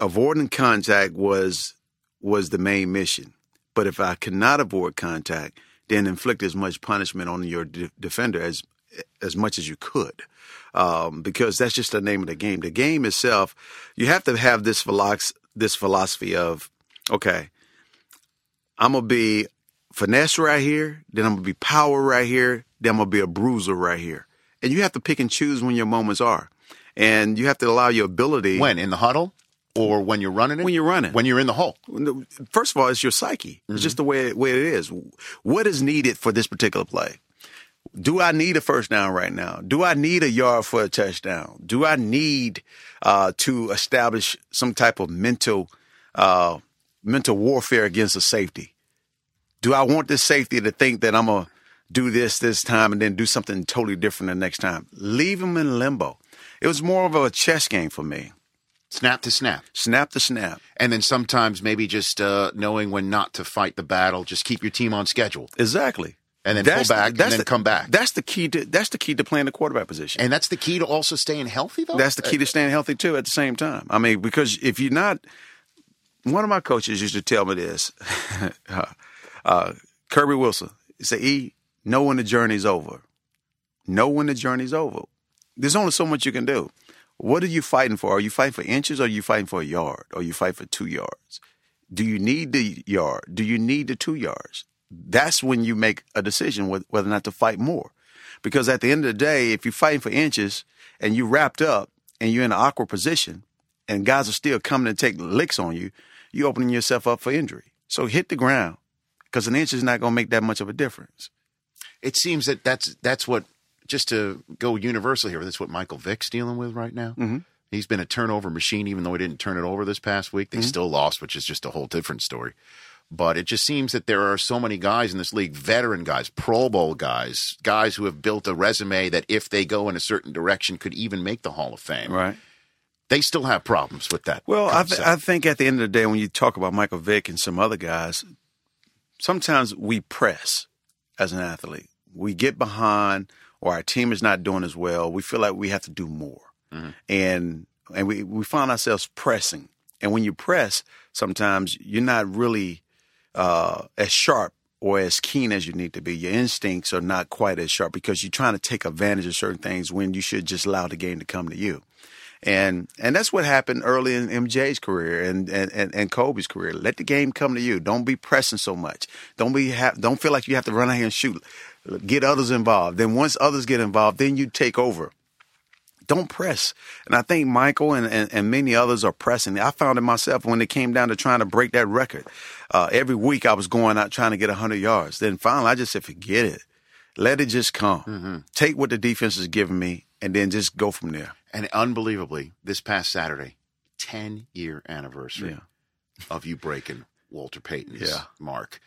avoiding contact was was the main mission. But if I cannot avoid contact, then inflict as much punishment on your de- defender as as much as you could, um, because that's just the name of the game. The game itself, you have to have this philosophy this philosophy of okay, I'm gonna be finesse right here, then I'm gonna be power right here, then I'm gonna be a bruiser right here. And you have to pick and choose when your moments are. And you have to allow your ability When in the huddle, or when you're running it? When you're running. When you're in the hole. First of all, it's your psyche. It's just the way, way it is. What is needed for this particular play? Do I need a first down right now? Do I need a yard for a touchdown? Do I need uh, to establish some type of mental uh, mental warfare against a safety? Do I want this safety to think that I'm gonna do this this time and then do something totally different the next time? Leave him in limbo. It was more of a chess game for me. Snap to snap. Snap to snap. And then sometimes maybe just uh, knowing when not to fight the battle. Just keep your team on schedule. Exactly. And then That's- pull back and that's then the- come back. That's the key to that's the key to playing the quarterback position. And that's the key to also staying healthy, though. That's the key to staying healthy too. At the same time, I mean, because if you're not, one of my coaches used to tell me this. uh, uh, Kirby Wilson he said, "E, know when the journey's over. Know when the journey's over. There's only so much you can do. What are you fighting for? Are you fighting for inches? Or are you fighting for a yard? Or you fight for two yards? Do you need the yard? Do you need the two yards? That's when you make a decision whether whether or not to fight more. Because at the end of the day, if you're fighting for inches and you wrapped up and you're in an awkward position and guys are still coming to take licks on you, you're opening yourself up for injury. So hit the ground because an inch is not going to make that much of a difference. It seems that that's that's what just to go universal here. That's what Michael Vick's dealing with right now. Mm-hmm. He's been a turnover machine, even though he didn't turn it over this past week. They Mhm. still lost, which is just a whole different story. But it just seems that there are so many guys in this league, veteran guys, Pro Bowl guys, guys who have built a resume that if they go in a certain direction could even make the Hall of Fame. Right. They still have problems with that. Well, I, th- I think at the end of the day, when you talk about Michael Vick and some other guys, sometimes we press as an athlete. We get behind, or our team is not doing as well. We feel like we have to do more, mm-hmm. and and we we find ourselves pressing. And when you press, sometimes you're not really uh, as sharp or as keen as you need to be. Your instincts are not quite as sharp because you're trying to take advantage of certain things when you should just allow the game to come to you. And and that's what happened early in MJ's career and, and, and, and Kobe's career. Let the game come to you. Don't be pressing so much. Don't be ha- don't feel like you have to run out here and shoot. Get others involved. Then once others get involved, then you take over. Don't press. And I think Michael and, and, and many others are pressing. I found it myself when it came down to trying to break that record. Uh, every week I was going out trying to get 100 yards. Then finally I just said, forget it. Let it just come. Take what the defense is giving me and then just go from there. And unbelievably, this past Saturday, 10 year anniversary of you breaking Walter Payton's Yeah. mark.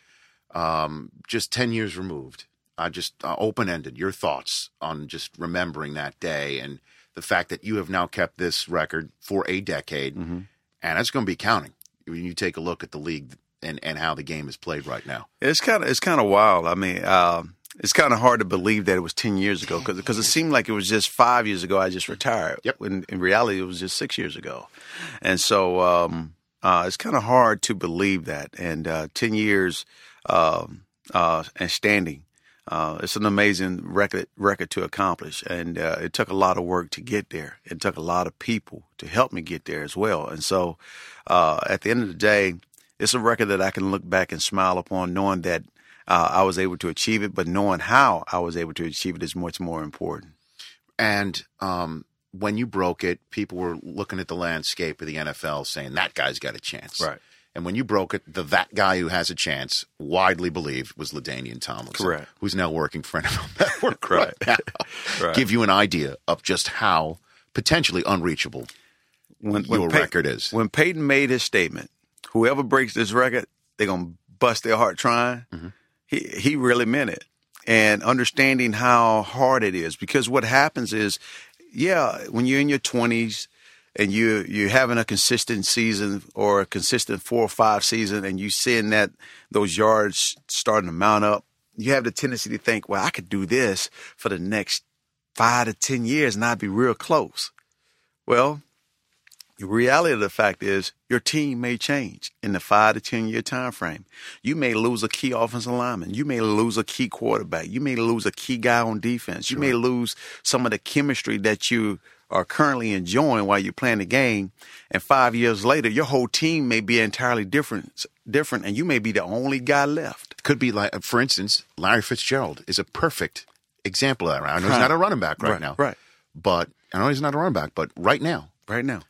Um, just 10 years removed. I just uh, open ended your thoughts on just remembering that day and the fact that you have now kept this record for a decade, Mm-hmm. and it's going to be counting when you take a look at the league and, and how the game is played right now. It's kind of it's kind of wild. I mean, um, it's kind of hard to believe that it was ten years ago because it seemed like it was just five years ago. I just retired. Yep. When in reality, it was just six years ago, and so um, uh, it's kind of hard to believe that. And uh, ten years um, uh, and standing. Uh, it's an amazing record record to accomplish, and uh, it took a lot of work to get there. It took a lot of people to help me get there as well. And so, uh, at the end of the day, it's a record that I can look back and smile upon, knowing that uh, I was able to achieve it, but knowing how I was able to achieve it is much more important. And um, when you broke it, people were looking at the landscape of the NFL saying that guy's got a chance. Right. And when you broke it, the that guy who has a chance, widely believed, was LaDainian Tomlinson, Correct. who's now working for NFL Network right, now. Right. Give you an idea of just how potentially unreachable When, your Pey- record is. When Payton made his statement, whoever breaks this record, they're gonna bust their heart trying. Mm-hmm. He he really meant it, and understanding how hard it is. Because what happens is, yeah, when you're in your twenties and you you're having a consistent season or a consistent four or five season, and you seeing that those yards starting to mount up, you have the tendency to think, well, I could do this for the next five to ten years, and I'd be real close. Well, the reality of the fact is your team may change in the five to ten year time frame. You may lose a key offensive lineman. You may lose a key quarterback. You may lose a key guy on defense. You may lose some of the chemistry that you are currently enjoying while you're playing the game. And five years later, your whole team may be entirely different, different, and you may be the only guy left. Could be like, uh, for instance, Larry Fitzgerald is a perfect example of that. I know he's not a running back right, Right, now, right. But I know he's not a running back, but right now, Right now.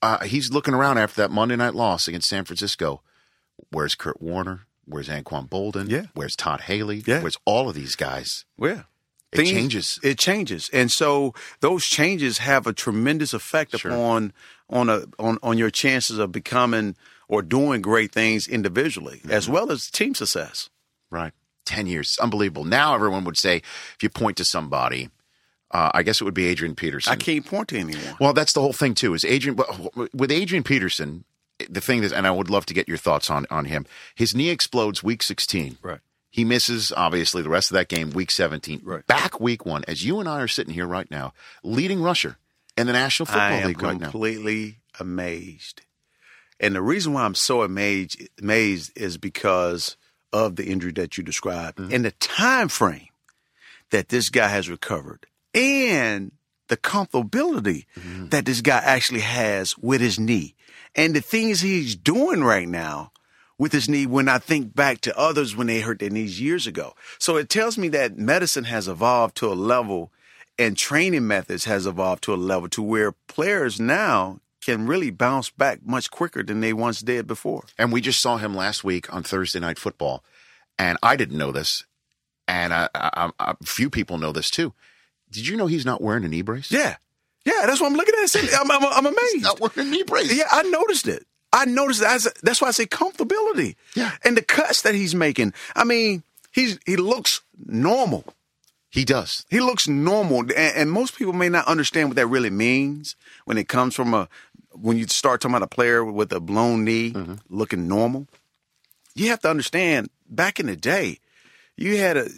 Uh, he's looking around after that Monday night loss against San Francisco. Where's Kurt Warner? Where's Anquan Boldin? Yeah. Where's Todd Haley? Yeah. Where's all of these guys? Yeah. It changes. It changes, and so those changes have a tremendous effect upon on a on on your chances of becoming or doing great things individually as well as team success. Right. 10 years. Unbelievable. Now everyone would say, if you point to somebody, uh, I guess it would be Adrian Peterson. I can't point to anyone. Well, that's the whole thing too. Is Adrian with Adrian Peterson? The thing is, and I would love to get your thoughts on on him. His knee explodes week sixteen. Right. He misses obviously the rest of that game week seventeen. Right. Back week one, as you and I are sitting here right now, leading rusher in the National Football League right now. completely amazed, and the reason why I'm so amazed amazed is because of the injury that you described Mm-hmm. and the time frame that this guy has recovered, and the comfortability Mm-hmm. that this guy actually has with his knee, and the things he's doing right now with his knee when I think back to others when they hurt their knees years ago. So it tells me that medicine has evolved to a level and training methods has evolved to a level to where players now can really bounce back much quicker than they once did before. And we just saw him last week on Thursday Night Football, and I didn't know this, and I, I, I, a few people know this too. Did you know he's not wearing a knee brace? Yeah, yeah, that's what I'm looking at. I'm, I'm, I'm amazed. He's not wearing a knee brace. Yeah, I noticed it. I noticed that. That's why I say comfortability. Yeah, and the cuts that he's making. I mean, he's he looks normal. He does. He looks normal, and, and, most people may not understand what that really means when it comes from a when you start talking about a player with a blown knee mm-hmm. looking normal. You have to understand. Back in the day, you had a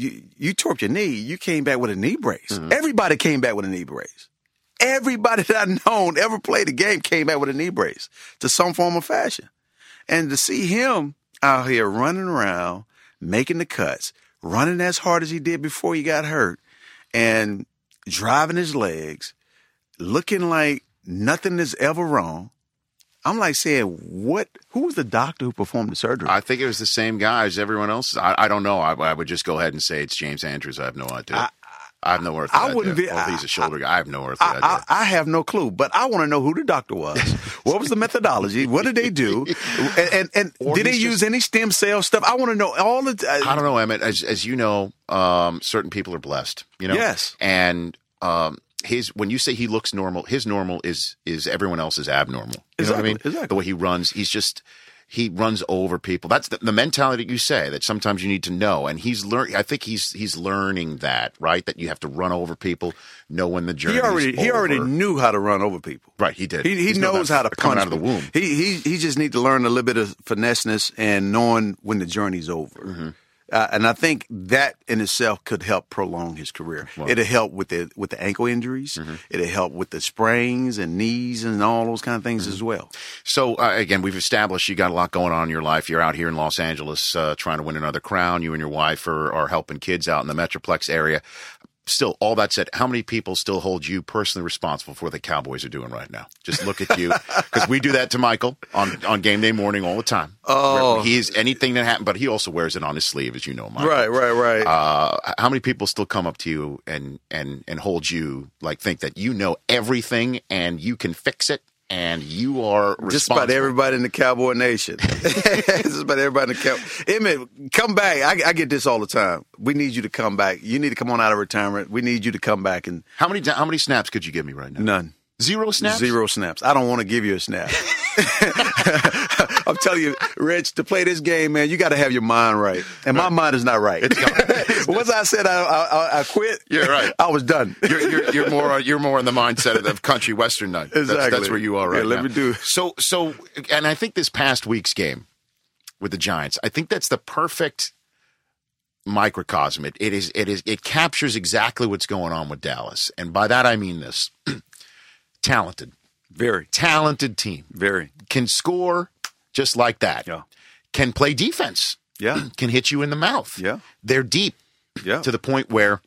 you you torqued your knee. You came back with a knee brace. Mm-hmm. Everybody came back with a knee brace. Everybody that I've known ever played the game came back with a knee brace to some form of fashion. And to see him out here running around, making the cuts, running as hard as he did before he got hurt, and driving his legs, looking like nothing is ever wrong. I'm like saying, what? Who was the doctor who performed the surgery? I think it was the same guy as everyone else. I, I don't know. I, I, would just go ahead and say it's James Andrews. I have no idea. I, I have no earthly I wouldn't be. Well, he's a shoulder guy. I have no earthly I, idea. I, have no clue, but I want to know who the doctor was. what was the methodology? What did they do? And and, and did they use any stem cell stuff? I want to know all the. Uh, I don't know, Emmitt. As as you know, um, certain people are blessed. You know. Yes. And um, his when you say he looks normal, his normal is is everyone else's abnormal. You exactly, know what I mean? Exactly. The way he runs, he's just he runs over people. That's the, the mentality you say that sometimes you need to know. And he's learning. I think he's he's learning that right that you have to run over people, know when the journey. He already he already knew how to run over people. Right, he did. He, he knows how to punch out of the womb. He he he just need to learn a little bit of finesseness and knowing when the journey's over. Mm-hmm. Uh, and I think that in itself could help prolong his career. It'll help with the with the ankle injuries. Mm-hmm. It'll help with the sprains and knees and all those kind of things mm-hmm. as well. So uh, again, we've established you got a lot going on in your life. You're out here in Los Angeles uh, trying to win another crown. You and your wife are, are helping kids out in the Metroplex area still, all that said, how many people still hold you personally responsible for what the Cowboys are doing right now? Just look at you, because we do that to Michael on, on game day morning all the time. Oh, he's anything that happened, but he also wears it on his sleeve, as you know, Michael. Right, right, right. Uh, how many people still come up to you and and and hold you like think that you know everything and you can fix it and you are just about everybody in the Cowboy Nation. just about everybody in the Cowboy. Emmitt, come back. I, I, get this all the time. We need you to come back. You need to come on out of retirement. We need you to come back and. How many how many snaps could you give me right now? None. Zero snaps. Zero snaps. I don't want to give you a snap. I'm telling you, Rich, to play this game, man, you got to have your mind right, and my mind is not right. Once I said I, I, I, quit, you're right. I was done. You're, you're, you're more you're more in the mindset of the country western night. Exactly. That's, that's where you are right yeah, let now. me do. So so, and I think this past week's game with the Giants, I think that's the perfect microcosm. It, it is it is it captures exactly what's going on with Dallas, and by that I mean this: talented, very talented team, very can score just like that. Yeah, can play defense. Yeah, can hit you in the mouth. Yeah, they're deep. Yeah, to the point where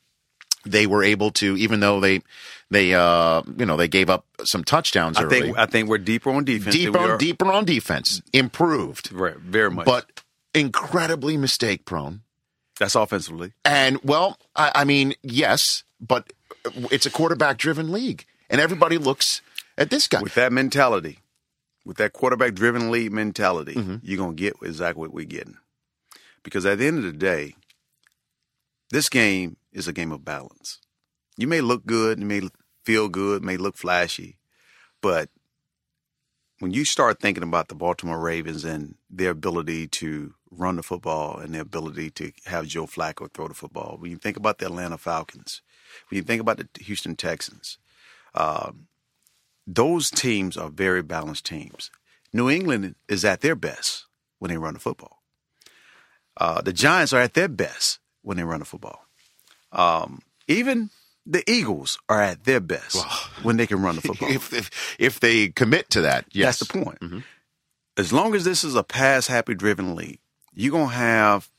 they were able to, even though they they uh you know they gave up some touchdowns I early. think I think we're deeper on defense. Deeper on deeper on defense, improved. Right, very much. But incredibly mistake prone. That's offensively. And well, I, I mean, yes, but it's a quarterback driven league, and everybody looks at this guy with that mentality, with that quarterback driven lead mentality. Mm-hmm. You're gonna get exactly what we're getting, because at the end of the day, this game is a game of balance. You may look good, you may feel good, may look flashy, but when you start thinking about the Baltimore Ravens and their ability to run the football and their ability to have Joe Flacco throw the football, when you think about the Atlanta Falcons, when you think about the Houston Texans, um, those teams are very balanced teams. New England is at their best when they run the football. Uh, the Giants are at their best when they run the football. Um, even the Eagles are at their best when they can run the football. if, if, if they commit to that, yes. That's the point. Mm-hmm. As long as this is a pass happy driven league, you're going to have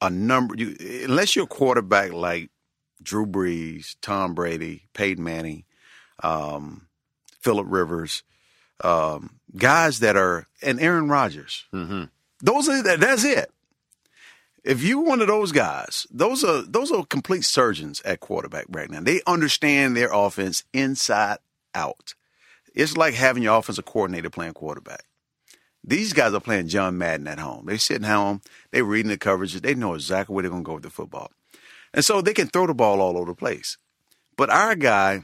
a number, you, unless you're a quarterback like Drew Brees, Tom Brady, Peyton Manning, um, Philip Rivers, um, guys that are, and Aaron Rodgers. Mm-hmm. Those are, that's it. If you one of those guys, those are those are complete surgeons at quarterback right now. They understand their offense inside out. It's like having your offensive coordinator playing quarterback. These guys are playing John Madden at home. They're sitting home, they're reading the coverages, they know exactly where they're going to go with the football. And so they can throw the ball all over the place. But our guy,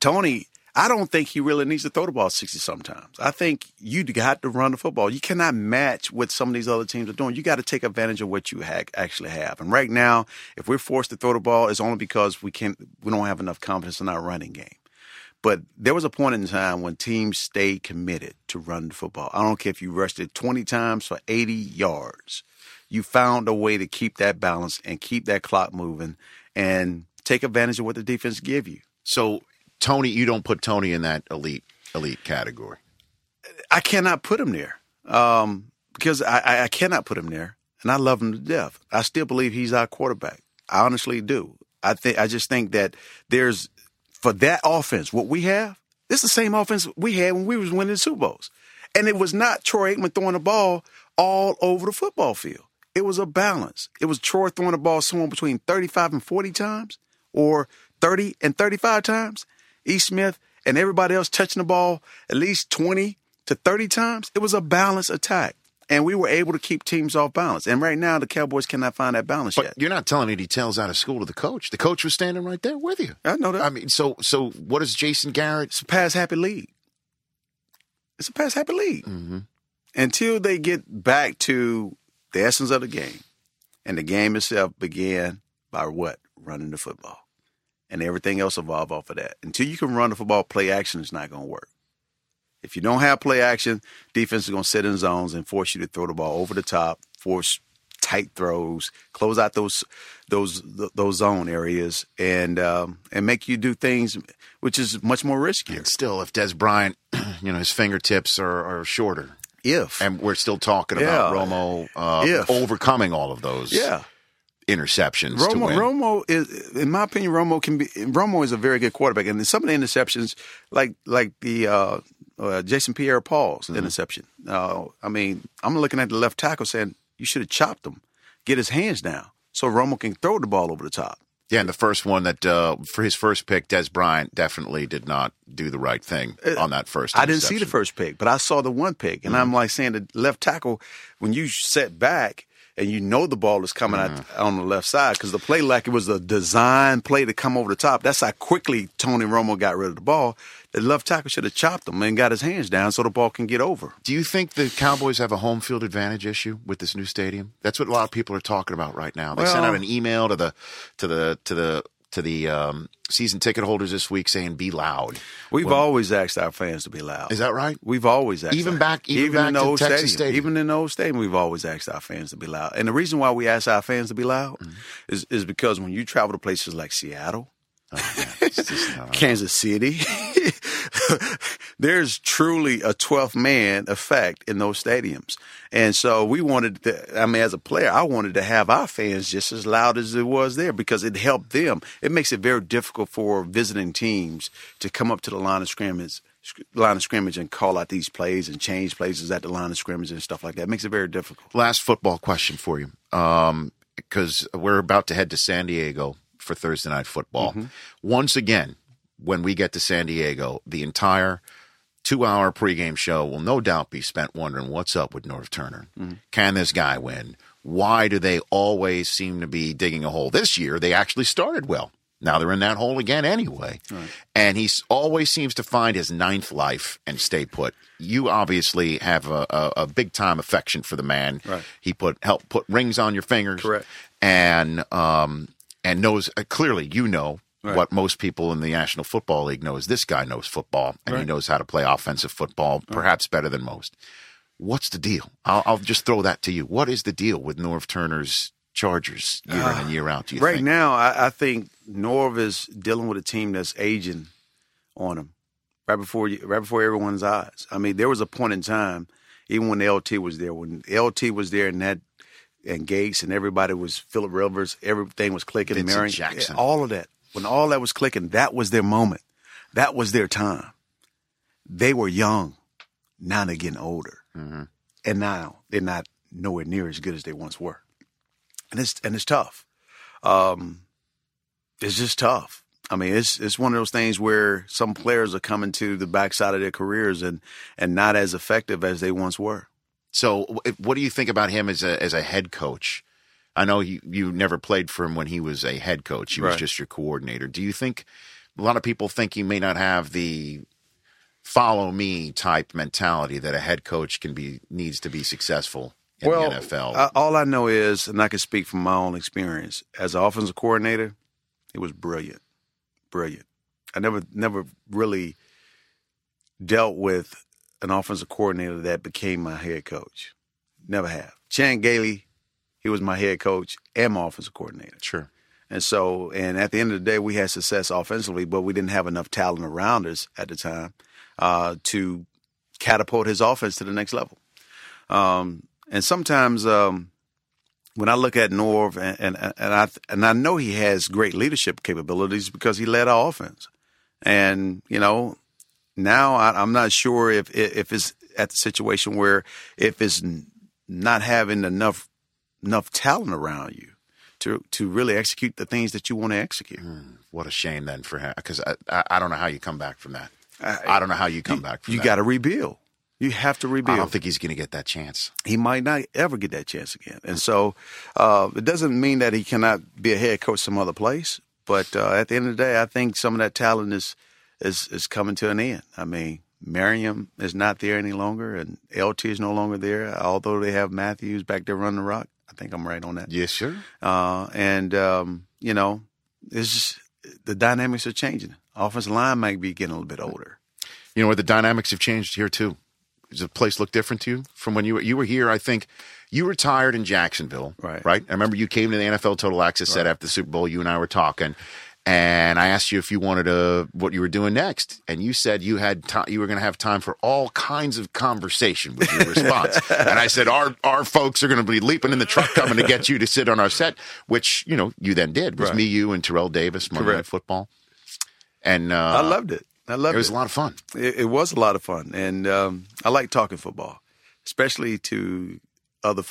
Tony, I don't think he really needs to throw the ball 60 sometimes. I think you got to run the football. You cannot match what some of these other teams are doing. You got to take advantage of what you ha- actually have. And right now, if we're forced to throw the ball, it's only because we can't, we don't have enough confidence in our running game. But there was a point in time when teams stayed committed to run the football. I don't care if you rushed it 20 times for 80 yards. You found a way to keep that balance and keep that clock moving and take advantage of what the defense give you. So Tony, you don't put Tony in that elite elite category. I cannot put him there um, because I, I cannot put him there, and I love him to death. I still believe he's our quarterback. I honestly do. I think I just think that there's for that offense what we have. It's the same offense we had when we was winning Super Bowls, and it was not Troy Aikman throwing the ball all over the football field. It was a balance. It was Troy throwing the ball somewhere between 35 and 40 times, or 30 and 35 times, E. Smith and everybody else touching the ball at least 20 to 30 times, it was a balanced attack. And we were able to keep teams off balance. And right now, the Cowboys cannot find that balance but yet. You're not telling any tales out of school to the coach. The coach was standing right there with you. I know that. I mean, so so what is Jason Garrett? It's a pass happy league. It's a pass happy league. Mm-hmm. Until they get back to the essence of the game. And the game itself began by what? Running the football and everything else evolve off of that. Until you can run the football, play action is not going to work. If you don't have play action, defense is going to sit in zones and force you to throw the ball over the top, force tight throws, close out those those those zone areas, and um, and make you do things which is much more risky. And still, if Dez Bryant, you know, his fingertips are, are shorter, if and we're still talking about Romo uh, overcoming all of those, Yeah. Interceptions to Romo, win. Romo is, in my opinion, Romo can be. Romo is a very good quarterback, and some of the interceptions, like like the uh, uh, Jason Pierre-Paul's Mm-hmm. interception. Uh, I mean, I'm looking at the left tackle saying you should have chopped him, get his hands down, so Romo can throw the ball over the top. Yeah, and the first one that uh, for his first pick, Dez Bryant definitely did not do the right thing on that first. Uh, I didn't see the first pick, but I saw the one pick, and Mm-hmm. I'm like saying the left tackle when you set back and you know the ball is coming out Mm-hmm. on the left side because the play like it was a design play to come over the top. That's how quickly Tony Romo got rid of the ball. The left tackle should have chopped him and got his hands down so the ball can get over. Do you think the Cowboys have a home field advantage issue with this new stadium? That's what a lot of people are talking about right now. They sent out an email to the to the to the to the um, season ticket holders this week saying "Be loud." We've Well, always asked our fans to be loud. Is that right? We've always asked Even back- even back in to the old Texas stadium, Stadium. even in the old stadium, we've always asked our fans to be loud. And the reason why we ask our fans to be loud Mm-hmm. is is because when you travel to places like Seattle, It's just, uh, Kansas City, there's truly a 12th man effect in those stadiums. And so we wanted to, I mean, as a player, I wanted to have our fans just as loud as it was there because it helped them. It makes it very difficult for visiting teams to come up to the line of scrimmage line of scrimmage and call out these plays and change places at the line of scrimmage and stuff like that. It makes it very difficult. last football question for you, because we're about to head to San Diego for Thursday night football. Mm-hmm. Once again, when we get to San Diego, the entire two-hour pregame show will no doubt be spent wondering what's up with Norv Turner. Mm-hmm. Can this guy win? Why do they always seem to be digging a hole? This year, they actually started well. Now they're in that hole again anyway. And he always seems to find his ninth life and stay put. You obviously have a, a, a big time affection for the man. Right. He put help put rings on your fingers. Correct. And um and knows uh, clearly you know Right. what most people in the National Football League know is this guy knows football and he knows how to play offensive football perhaps better than most. What's the deal? I'll, I'll just throw that to you. What is the deal with Norv Turner's Chargers year in and year out? Do you right think? now, I, I think Norv is dealing with a team that's aging on him right before you, right before everyone's eyes. I mean, there was a point in time, even when LT was there, when LT was there and that and Gates and everybody was Philip Rivers, everything was clicking. Vincent Marion, Jackson. all of that. When all that was clicking, that was their moment. That was their time. They were young. Now they're getting older, and now they're not nowhere near as good as they once were and it's and it's tough. Um, it's just tough. I mean, it's it's one of those things where some players are coming to the backside of their careers and and not as effective as they once were. So, what do you think about him as a as a head coach? I know you you never played for him when he was a head coach. He was just your coordinator. Do you think a lot of people think he may not have the follow me type mentality that a head coach can be needs to be successful in well, the NFL? I, all I know is, and I can speak from my own experience as an offensive coordinator, it was brilliant, brilliant. I never never really dealt with an offensive coordinator that became my head coach. Never have. Chan Gailey, he was my head coach and my offensive coordinator. Sure. And so, and at the end of the day, we had success offensively, but we didn't have enough talent around us at the time uh, to catapult his offense to the next level. Um, and sometimes um, when I look at Norv, and, and and I and I know he has great leadership capabilities because he led our offense, and you know now I, I'm not sure if if it's at the situation where if it's not having enough enough talent around you to to really execute the things that you want to execute. what a shame then for him because I, I I don't know how you come back from that. I, don't know how you come back from that. You got to rebuild. You have to rebuild. I don't think he's going to get that chance. he might not ever get that chance again. And so uh, it doesn't mean that he cannot be a head coach some other place. But uh, at the end of the day, I think some of that talent is is is coming to an end. I mean, Merriman is not there any longer, and LT is no longer there. Although they have Mathews back there running the rock, I think I'm right on that. Yes, sir. Uh, and um, you know, it's just the dynamics are changing. Offensive line might be getting a little bit older. You know what? The dynamics have changed here too. Does the place look different to you from when you were you were here? I think you retired in Jacksonville, Right. Right. I remember you came to the NFL Total Access set after the Super Bowl. You and I were talking, and I asked you if you wanted to what you were doing next, and you said you had time, you were going to have time for all kinds of conversation with your response. and I said our our folks are going to be leaping in the truck coming to get you to sit on our set, which you know you then did. It was Right. me, you, and Terrell Davis, Monday Night. Football, and uh, I loved it. I loved it. it was a lot of fun. It, it was a lot of fun, and um, I like talking football, especially to other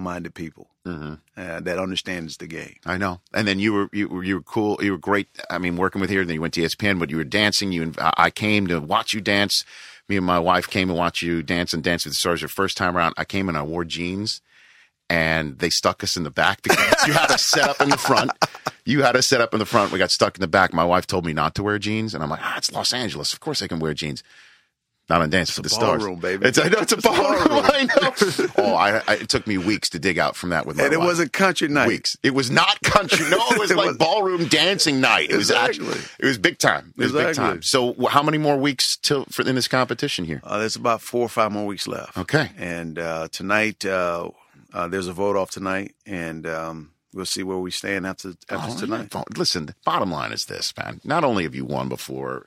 football-minded people Mm-hmm. uh, that understands the game. I know. And then you were you were you were cool. You were great. I mean, working with here. Then you went to ESPN, but you were dancing. You I I came to watch you dance. Me and my wife came and watch you dance and dance with the stars. Your first time around, I came and I wore jeans, and they stuck us in the back because you had us set up in the front. You had us set up in the front. We got stuck in the back. My wife told me not to wear jeans, and I'm like, ah, it's Los Angeles. Of course I can wear jeans. Not on Dance with the Stars. ballroom, baby. It's, I know it's a ballroom. I know. oh, I, I, it took me weeks to dig out from that with my And it wife wasn't country night. weeks. It was not country. No, it was It like was- ballroom dancing night. It was actually Exactly. it was big time. It was big Exactly. time. So, how many more weeks till for in this competition here? Uh, there's about four or five more weeks left. Okay. And uh, tonight, uh, uh, there's a vote off tonight, and um, we'll see where we stand after after Oh, tonight. Listen, the bottom line is this, man. Not only have you won before,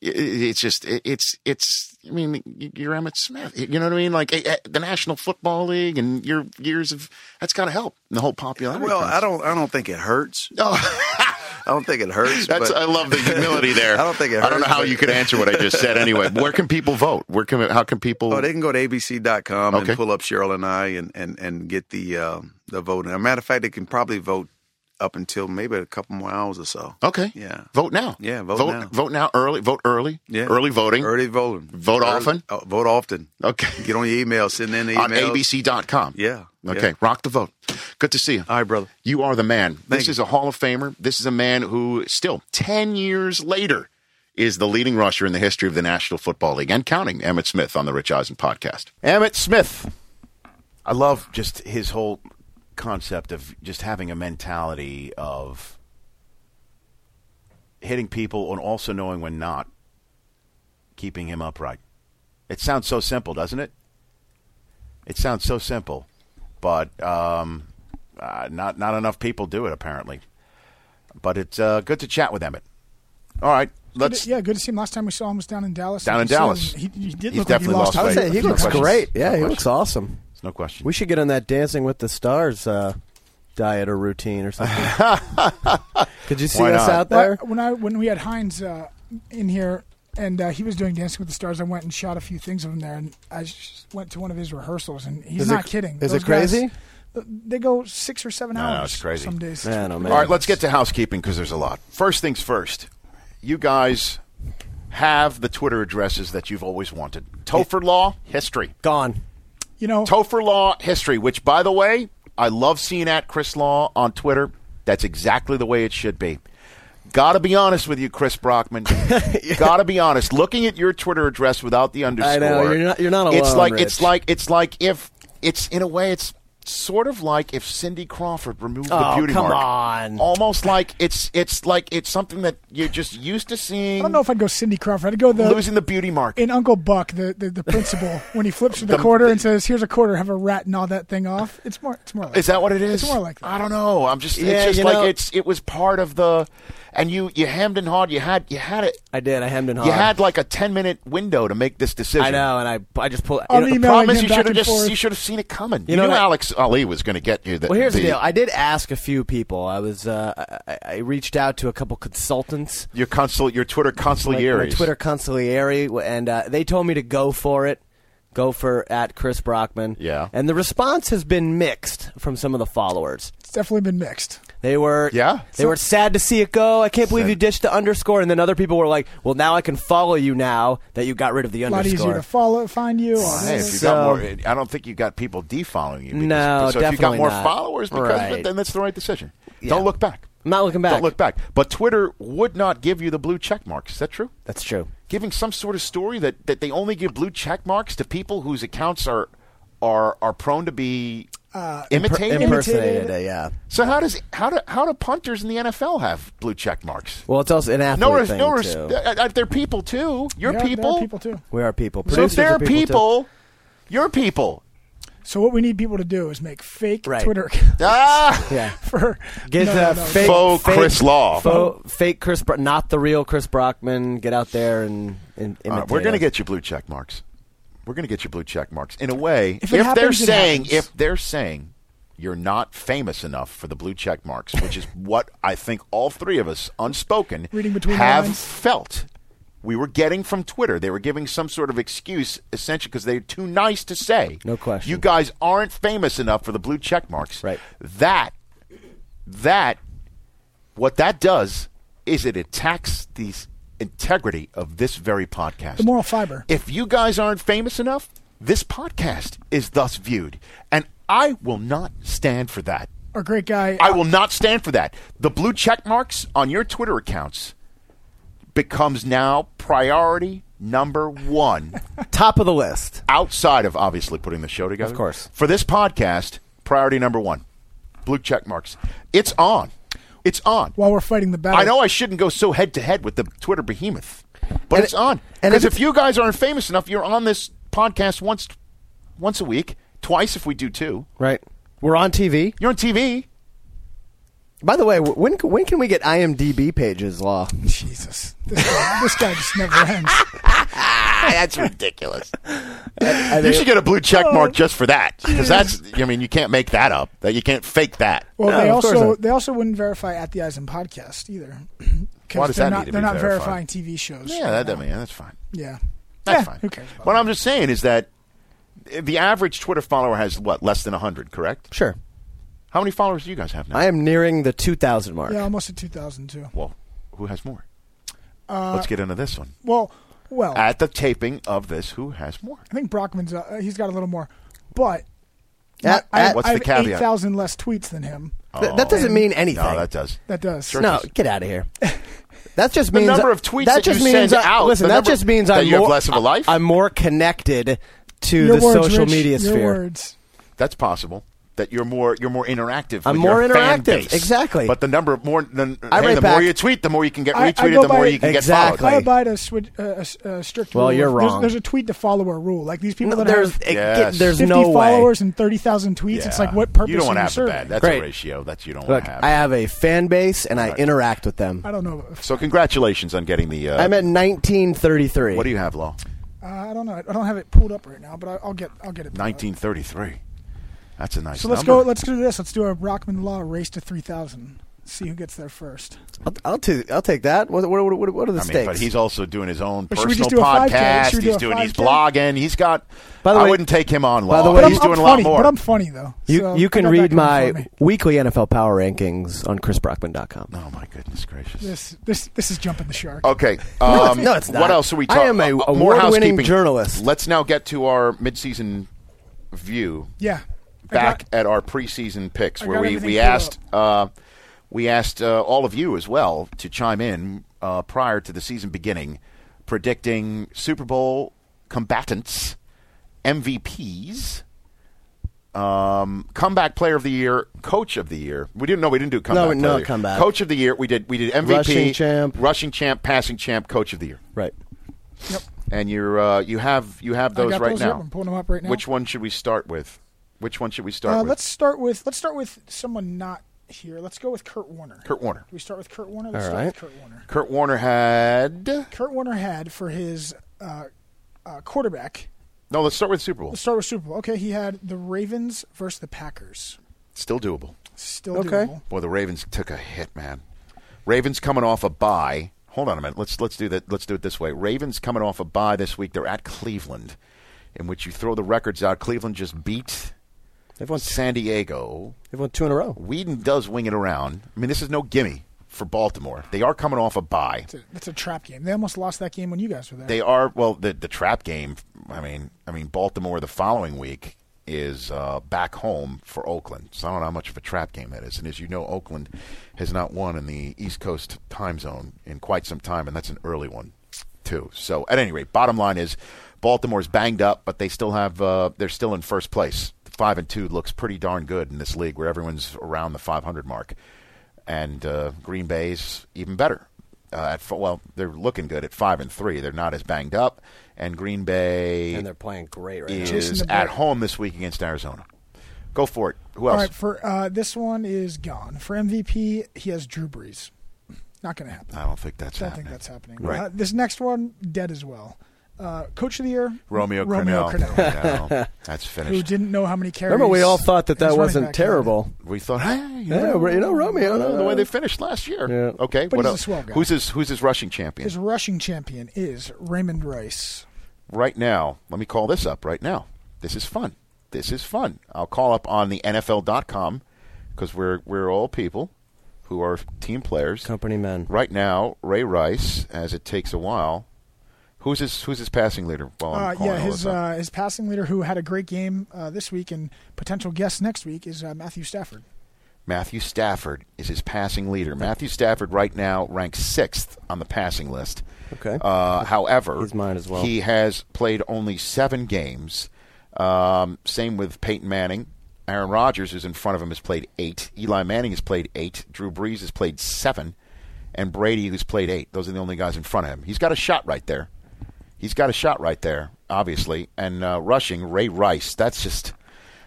it's just it's it's. I mean, you're Emmitt Smith. You know what I mean? Like the National Football League and your years of that's got to help the whole popularity. Well, contest. I don't. I don't think it hurts. Oh. I don't think it hurts. I love the humility there. I don't think it I don't know how you could answer what I just said anyway. Where can people vote? Where can how can people? Oh, they can go to abc.com Okay. and pull up Cheryl and I and, and, and get the um, the vote. As a matter of fact, they can probably vote up until maybe a couple more hours or so. Okay. Yeah. Vote now. Yeah, vote vote now. Vote now. Early. Vote early. Yeah. Early voting. Early voting. Vote Early- often? oh, vote often. Okay. Get on your email. Send in the email. On email. abc.com. Yeah. Okay. yeah. Rock the vote. Good to see you. All right, brother. You are the man. this you. is a Hall of Famer. This is a man who still 10 years later is the leading rusher in the history of the National Football League and counting. Emmitt Smith on the Rich Eisen podcast. Emmitt Smith. I love just his whole concept of just having a mentality of hitting people and also knowing when not keeping him upright. It sounds so simple, doesn't it? It sounds so simple, but um, uh, not not enough people do it apparently. But it's uh, good to chat with Emmitt. All right, let's. to- yeah, good to see him. Last time we saw him was down in Dallas. Down in you said, Dallas. He, he did He's look like he definitely lost. lost I would weight. he looks question. great. No Yeah, he question. looks awesome. There's no question. We should get on that Dancing with the Stars uh, diet or routine or something. Could you see Why us not? out there? When I when we had Hines uh, in here and uh, he was doing Dancing with the Stars, I went and shot a few things of him there, and I just went to one of his rehearsals, and he's Is it- not kidding. is Those it crazy? Guys, They go six or seven hours. No, hours. it's crazy. Some days. Man, oh, man. All right, let's get to housekeeping because there's a lot. First things first, you guys have the Twitter addresses that you've always wanted. Topher Law history. Gone. You know, Topher Law history, which by the way, I love seeing at Chris Law on Twitter. That's exactly the way it should be. Gotta be honest with you, Chris Brockman. Gotta be honest. Looking at your Twitter address without the underscore, I know, you're not- you're not It's like Rich. it's like it's like if it's in a way it's sort of like if Cindy Crawford removed the Oh, beauty come mark. on. Almost like it's it's like it's something that you're just used to seeing. I don't know if I'd go Cindy Crawford. I'd go the losing the beauty mark. in Uncle Buck, the, the, the principal, when he flips through the, The- quarter and says, "Here's a quarter, have a rat gnaw that thing off." It's more. It's more. Like Is that what it is? It's more like that. I don't know. I'm just. Yeah, it's just you like know- it's. It was part of the, and you you hemmed and hawed. You had you had it. I did. I hemmed and hawed. You had like a ten minute window to make this decision. I know, and I I just pulled. I'm you know, The problem is you should have just forth. you should have seen it coming. You, You know knew that- Alex Ali was going to get you. The, Well, here's the, the deal. I did ask a few people. I was uh, I, I reached out to a couple consultants, your consul, your Twitter my, consigliere. my Twitter consigliere, and uh, they told me to go for it. Go for at Chris Brockman. Yeah. And the response has been mixed from some of the followers. It's definitely been mixed. They were Yeah? They were sad to see it go. I can't believe you ditched the underscore. And then other people were like, "Well, now I can follow you now that you got rid of the underscore." A lot underscore." easier to follow, find you. or- Hey, if you So- got more, I don't think you got people defollowing you. Because, No, so if you got more not. followers because of Right. it, then that's the right decision. Yeah. Don't look back. I'm not looking back. Don't look back. But Twitter would not give you the blue check marks. Is that true? That's true. Giving some sort of story that, that they only give blue check marks to people whose accounts are are are prone to be imitated. Impersonated, uh, yeah. So how does how do how do punters in the NFL have blue check marks? Well, it's also an athlete No, thing no, res- too. uh, uh, they're people too. You're Yeah, people. people too. we are people. So if they're are people, people, you're people. So what we need people to do is make fake Right. Twitter Ah. Yeah. for Get no, no, no. fake, Faux fake- Chris Law. faux- fake Chris, not the real Chris Brockman. Get out there and, and All right, imitate we're going to us. get you blue check marks. We're going to get you blue check marks. In a way, If it they're saying happens. if they're saying you're not famous enough for the blue check marks, which is what I think all three of us unspoken have felt. We were getting from Twitter. They were giving some sort of excuse, essentially, because they're too nice to say. No question. You guys aren't famous enough for the blue check marks. Right. That, that, what that does is it attacks the integrity of this very podcast. the moral fiber. If you guys aren't famous enough, this podcast is thus viewed. And I will not stand for that. Our great guy. I will not stand for that. The blue check marks on your Twitter accounts becomes now priority number one top of the list. outside of obviously putting the show together. Of course. For this podcast, priority number one. Blue check marks. It's on. It's on. while we're fighting the battle. I know I shouldn't go so head to head with the Twitter behemoth, but And it's it- on. Because if if you guys aren't famous enough, you're on this podcast once, once a week, twice if we do two. Right. We're on TV. You're on TV. By the way, when when can we get IMDb pages, Law? Jesus, this guy, this guy just never ends. That's ridiculous. you should get a blue check mark oh. just for that, because that's. I mean, you can't make that up. That you can't fake that. Well, No, they also they also wouldn't verify at the Eisen podcast either. Why Because does they're that not need to they're be not verified? verifying TV shows. Yeah, right that, I now. mean, that's fine. Yeah, That's Yeah, fine. Who cares? About What that? I'm just saying is that the average Twitter follower has what less than hundred, correct? Sure. How many followers do you guys have now? I am nearing the 2,000 mark. Yeah, almost at 2002. Well, who has more? Uh, Let's get into this one. Well, well, At the taping of this, who has more? I think Brockman's uh, he's got a little more, but At- I, at- What's I the have caveat? eight thousand less tweets than him. Th- that doesn't mean anything. No, that does. That does. Sure. No, does. get out of here. That just The means number of tweets that that just you means send I- out, Listen, the that number- just means that I'm you have more, less of a life? I'm more connected to Your the words, social Rich, media your sphere. words. That's possible. That you're more you're more interactive. I'm with more your fan interactive, base. exactly. But the number of more than I hey, write the more you tweet, the more you can get I- I retweeted, go the more you can Exactly. get I followed. abide a, switch, uh, a s- a strict Well, rule. you're There's- wrong. There's, a tweet to follower rule. Like these people No, that there's have it- Yes. there's 50 no way. followers and 30,000 tweets. It's like what purpose You don't want to you have serving? the bad. That's Great. a ratio that you don't Look, want to have. I have a fan base and I interact with them. I don't know. So congratulations on getting the. Uh, I'm at 1933. what do you have, Law? uh, I don't know. I don't have it pulled up right now, but I, I'll get I'll get it. 1933. That's a nice. So let's number. go. Let's do this. Let's do a Brockman Law race to 3,000. See who gets there first. I'll, I'll, t- I'll take that. What, what, what, what are the I mean, stakes? but he's also doing his own But should we personal just do a 5K? podcast. Should we do He's a doing, he's 5K? blogging. He's got. By the way, I way- wouldn't take him on by the way- But he's I'm, doing I'm a lot funny, more. But I'm funny though. you So you I can got that read going my me. weekly NFL power rankings on chrisbrockman.com. oh my goodness gracious. This this this is jumping the shark. Okay. No, Um, it's- no, it's not. What else are we I talking? am a more award-winning housekeeping. journalist. Let's now get to our midseason view. Yeah. I Back got- at our preseason picks, where we we asked uh, we asked uh, all of you as well to chime in uh, prior to the season beginning, predicting Super Bowl combatants, MVPs. Um, comeback player of the year, coach of the year. We didn't know we didn't do comeback. No, player no year. comeback. Coach of the year. We did we did MVP, Rushing champ. rushing champ, passing champ, coach of the year. Right. Yep. And you're uh, you have you have I those got right those now. up. I'm pulling them up right now. Which one should we start with? Which one should we start Uh, with? let's start with let's start with someone not here. Let's go with Kurt Warner. Kurt Warner. Do we start with Kurt Warner? Let's All start right. with Kurt Warner. Kurt Warner had Kurt Warner had for his uh, uh, quarterback. no. Let's start with Super Bowl. Let's start with Super Bowl. Okay, he had the Ravens versus the Packers. Still doable. Still Okay. doable. Boy, the Ravens took a hit, man. Ravens coming off a bye. Hold on a minute. Let's let's do that. Let's do it this way. Ravens coming off a bye this week. They're at Cleveland, in which you throw the records out. Cleveland just beat They've won, San Diego. they've won two in a row. Weeden does wing it around. I mean, this is no gimme for Baltimore. They are coming off a bye. It's a, it's a trap game. They almost lost that game when you guys were there. They are well. The the trap game. I mean, I mean, Baltimore the following week is uh, back home for Oakland. So I don't know how much of a trap game that is. And as you know, Oakland has not won in the East Coast time zone in quite some time, and that's an early one too. So at any rate, bottom line is Baltimore's banged up, but they still have. Uh, they're still in first place. Five and two looks pretty darn good in this league, where everyone's around the 500 mark, and uh, Green Bay's even better. Uh, at f- well, they're looking good at five and three. They're not as banged up, and Green Bay And they're playing great right is Jason at home this week against Arizona. Go for it. Who else? right, for uh, this one is gone. For MVP, he has Drew Brees. Not going to happen. I don't think that's I don't happening. think that's happening. Right. Uh, this next one, dead as well. Uh, Coach of the year, Romeo, Romeo Crennel. Crennel, No, that's finished. who didn't know how many carries. Remember, we all thought that that wasn't back had. terrible. We thought, hey, you Yeah, know, you know, Romeo, the way they finished last year. Yeah. Okay, But what he's a else? swell guy. Who's his Who's his rushing champion? His rushing champion is Raymond Rice. right now, let me call this up right now. This is fun. This is fun. I'll call up on the NFL.com because we're we're all people who are team players. Company men. Right now, Ray Rice, as it takes a while. Who's his Who's his passing leader? While I'm Uh, yeah, his uh, his passing leader, who had a great game uh, this week and potential guest next week, is uh, Matthew Stafford. Matthew Stafford is his passing leader. Matthew Stafford right now ranks sixth on the passing list. Okay. Uh, however, He's mine as well. He has played only seven games. Um, same with Peyton Manning. Aaron Rodgers, who's in front of him, has played eight. Eli Manning has played eight. Drew Brees has played seven, and Brady, who's played eight. Those are the only guys in front of him. He's got a shot right there. He's got a shot right there, obviously. And uh, rushing, Ray Rice. That's just.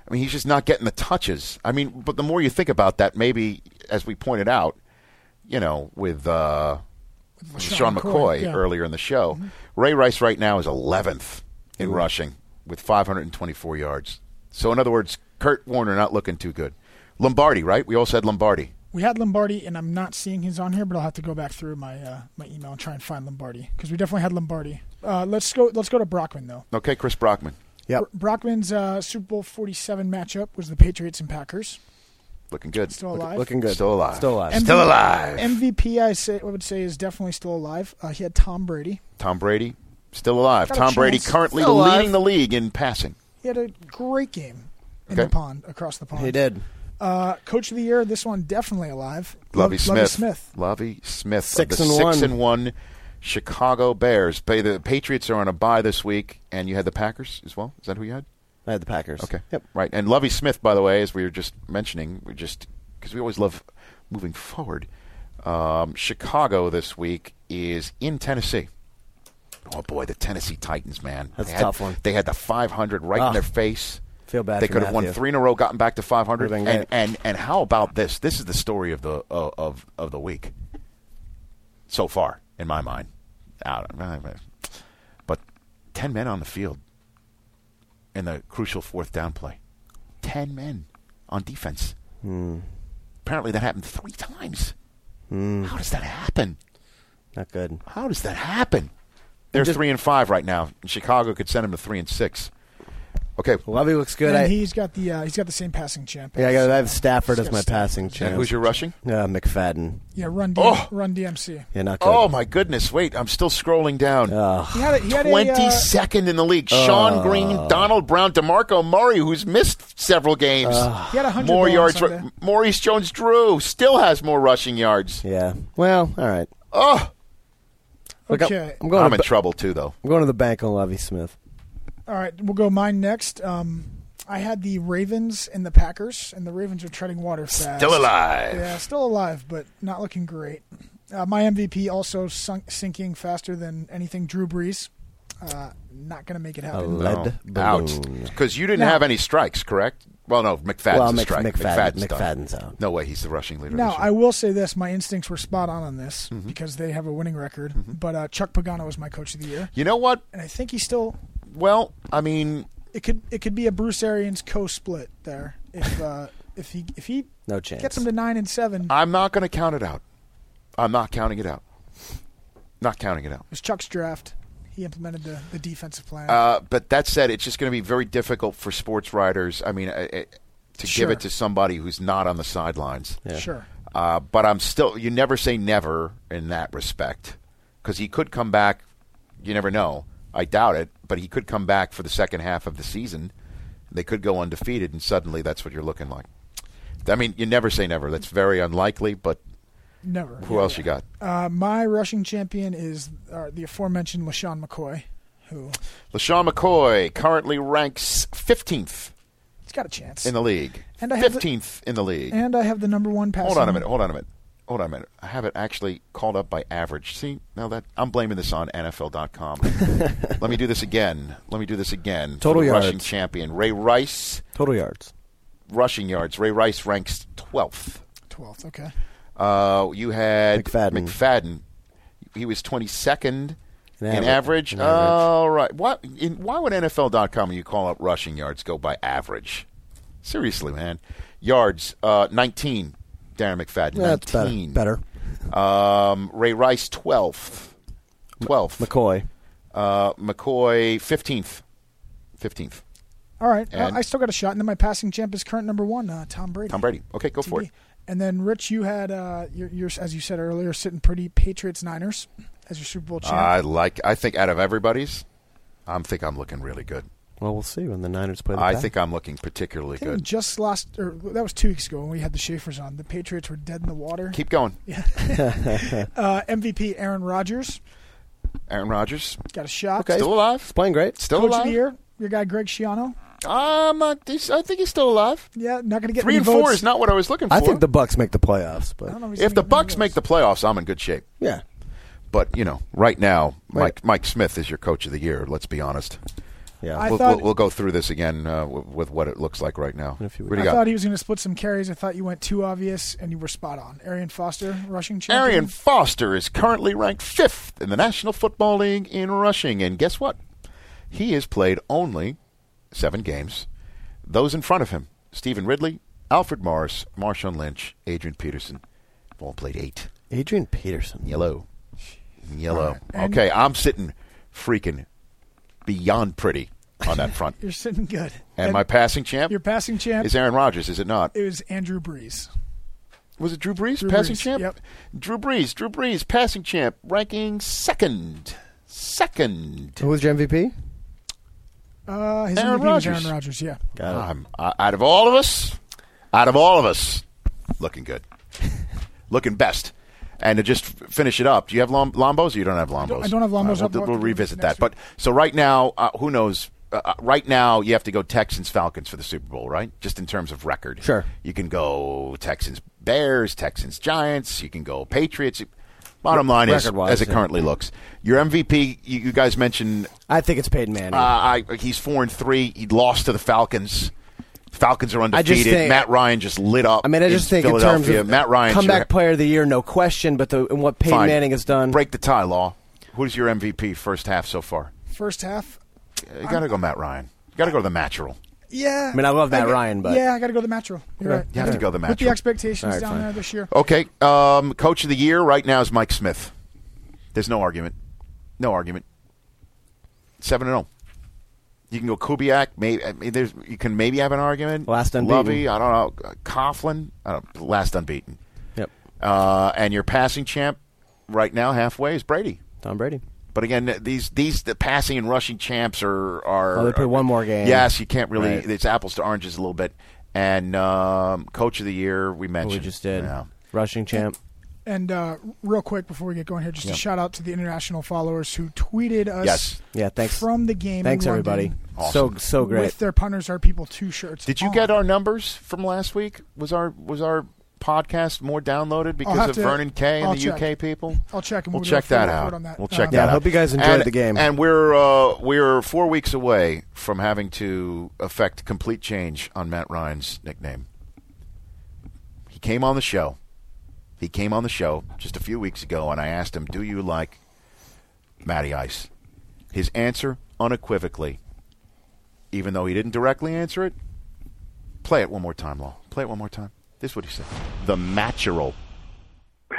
I mean, he's just not getting the touches. I mean, but the more you think about that, maybe as we pointed out, you know, with uh, With Sean LeSean McCoy yeah. Mm-hmm. earlier in the show, Ray Rice right now is 11th in rushing with 524 yards. So, in other words, Kurt Warner not looking too good. Lombardi, right? We all said Lombardi. We had Lombardi, and I'm not seeing his on here, but I'll have to go back through my uh, my email and try and find Lombardi because we definitely had Lombardi. Uh, let's go. Let's go to Brockman though. Okay, Chris Brockman. Yep. Bro- Brockman's uh, Super Bowl 47 matchup was the Patriots and Packers. Looking good. Still alive. Looking good. Still alive. Still alive. MVP Still alive. MVP, I say, I would say, is definitely still alive. Uh, he had Tom Brady. Tom Brady, still alive. Got Tom Brady currently leading the league in passing. He had a great game in Okay. the pond, across the pond. He did. Uh, Coach of the year, this one definitely alive. Lovie Lo- Smith. Lovie Smith. Lovie Smith. Six and six one. and one Chicago Bears. The Patriots are on a bye this week, and you had the Packers as well. Is that who you had? I had the Packers. Okay. Yep. Right. And Lovie Smith, by the way, as we were just mentioning, we just because we always love moving forward. Um, Chicago this week is in Tennessee. Oh boy, the Tennessee Titans, man. That's They a had- tough one. They had the 500 right in Ah. their face. Feel bad They could have won three in a row, gotten back to 500. Would've And, and and how about this? This is the story of the uh, of of the week so far, in my mind. I But ten men on the field in the crucial fourth down play. Ten men on defense. Hmm. apparently that happened three times. Hmm. How does that happen? Not good. How does that happen? They're just- three and five right now. Chicago could send them to three and six. Okay, Lovie looks good. and I, he's got the uh, he's got the same passing champ. yeah, I, got, I have Stafford He's as my Stafford. passing and champ. who's your rushing? Uh, McFadden. Yeah, run D- Oh! run DMC. Yeah, not good. Oh my goodness! Wait, I'm still scrolling down. Ugh. He had a, he had a, Twenty uh, second in the league. Shonn Greene, Donald Brown, Demarco Murray, who's missed several games. he had hundred more though on yards. Sunday. Maurice Jones-Drew still has more rushing yards. Yeah. Well, all right. Oh, Look, I'm- Okay. I'm, going. I'm to, in ba- trouble too, though. I'm going to the bank on Lovie Smith. All right, we'll go mine next. Um, I had the Ravens and the Packers, and the Ravens are treading water fast. Still alive. Yeah, still alive, but not looking great. Uh, my MVP also sunk, sinking faster than anything. Drew Brees, uh, not going to make it A happen. lead No. Out balloon. because you didn't Now- have any strikes, correct? Well, no, McFadden's Well, Mc- strike. McFadden- McFadden's. McFadden's out. No way, he's the rushing leader. Now, I will say this: my instincts were spot on on this Mm-hmm. because they have a winning record. But uh, Chuck Pagano was my coach of the year, you know what? and I think he's still. Well, I mean, It could it could be a Bruce Arians co-split there if uh, if he if he No chance. gets him to nine and seven. I'm not going to count it out. I'm not counting it out. Not counting it out. It was Chuck's draft. He implemented the, the defensive plan. Uh, but that said, it's just going to be very difficult for sports writers. I mean, uh, uh, to Sure. give it to somebody who's not on the sidelines. Yeah. Sure. Uh, but I'm still. You never say never in that respect, because he could come back. You never know. I doubt it, but he could come back for the second half of the season. They could go undefeated, and suddenly that's what you're looking like. I mean, you never say never. That's very unlikely. But Never. who else you got? Uh, my rushing champion is uh, the aforementioned LeSean McCoy, who LeSean McCoy currently ranks 15th he's got a chance. in the league. And I have the- 15th in the league. and I have the number one passing. Hold on a minute. Hold on a minute. Hold on a minute. I have it actually called up by average. See, now that I'm blaming this on NFL.com. Let me do this again. Let me do this again. Total the rushing champion Ray Rice, Total yards. rushing yards. Ray Rice ranks 12th. Twelfth. Okay. Uh, you had McFadden. McFadden. He was 22nd In in average. average. In average. All right. Why, in, why would NFL.com when you call up rushing yards go by average? Seriously, man. Yards, uh, 19. Darren McFadden, Yeah, that's better. 19. Better. Um, Ray Rice, 12th. 12th. McCoy. Uh, McCoy, 15th. 15th. All right. Uh, And- I still got a shot, and then my passing champ is current number one, uh, Tom Brady. Tom Brady. Okay, go for it. And then Rich, you had uh, you're, you're as you said earlier, sitting pretty Patriots Niners as your Super Bowl champ. I like. I think out of everybody's, I think I'm looking really good. Well, we'll see when the Niners play the I Pack. think I'm looking particularly I think good. just last, or that was two weeks ago when we had the Schaefer's on. The Patriots were dead in the water. Keep going. Uh, MVP Aaron Rodgers Aaron Rodgers, got a shot. Okay. still alive? He's playing great. Still Coach alive? of the year, your guy Greg Schiano. Um, uh, I think he's still alive. Yeah, not going to get Three any and four is not what I was looking for. I think the Bucs make the playoffs, but don't know he's if the Bucs make the playoffs, I'm in good shape. yeah. But you know, right now, Right. Mike Mike Smith is your coach of the year. Let's be honest. Yeah. I we'll, thought- we'll, we'll go through this again uh, with what it looks like right now. In a few I you got? thought he was going to split some carries. I thought you went too obvious, and you were spot on. Arian Foster, rushing champion. Arian Foster is currently ranked fifth in the National Football League in rushing, and guess what? He has played only seven games. Those in front of him: Stevan Ridley, Alfred Morris, Marshawn Lynch, Adrian Peterson, all played eight. Adrian Peterson. Yellow, yellow. And- okay, I'm sitting freaking beyond pretty on that front. You're sitting good. And my passing champ your passing champ is Aaron Rodgers, is it not? it was Andrew Brees. Was it Drew Brees, Drew passing Brees, champ? yep. Drew Brees, Drew Brees, passing champ, ranking second. Second. Who was your MVP? Uh, his Aaron MVP was Rodgers. Aaron Rodgers. Yeah. Got it. I'm, uh, out of all of us, out of all of us, looking good. looking best. And to just finish it up, do you have Lom- Lombos or you don't have Lombos? I don't have Lombos. All I'll we'll, we'll revisit next that. But so right now, uh, who knows? Uh, uh, right now, you have to go Texans Falcons for the Super Bowl, right? Just in terms of record. Sure. You can go Texans Bears, Texans Giants. You can go Patriots. Bottom line is, as it yeah. currently looks, your MVP. You, you guys mentioned I think it's Peyton Manning. uh, I, he's four and three. He lost to the Falcons. Falcons are I undefeated. think- Matt Ryan just lit up. I mean, I just in think in terms of Matt Ryan comeback player of the year, no question. But the and what Peyton Fine. Manning has done. Break the tie, Law. Who's your MVP first half so far? First half, You got to go Matt Ryan. You got to go to the natural. Yeah. I mean, I love Matt got- Ryan, but yeah, I got to go to the Metro. You're right. You have to go to the With the expectations All right, down fine. there this year. Okay. Um, coach of the year right now is Mike Smith. There's no argument. No argument. Seven and zero. You can go Kubiak. Maybe I mean, there's you can maybe have an argument. Last unbeaten. Lovie. I don't know. Coughlin. I don't, last unbeaten. Yep. Uh, and your passing champ right now halfway is Brady. Tom Brady. But again, these these the passing and rushing champs are are. They play one more game. Yes, you can't really. Right. It's apples to oranges a little bit. And um, coach of the year we mentioned. we just did. Rushing champ. And uh, real quick before we get going here, just Yeah. a shout out to the international followers who tweeted us Yes. Yeah, thanks. from the game. Thanks, in everybody. London So so great. With their punters are people two shirts. Did you on. get our numbers from last week? Was our was our podcast more downloaded because of to- Vernon Kay and I'll the check. UK people? I'll check and We'll we'll check that out. on that. We'll Uh, check Yeah, that I out. hope you guys enjoyed and, the game. And we're uh, we're four weeks away from having to effect complete change on Matt Ryan's nickname. He came on the show. He came on the show just a few weeks ago, and I asked him, "Do you like Matty Ice?" His answer, unequivocally, even though he didn't directly answer it, play it one more time, Law. Play it one more time. This is what he said: the natural.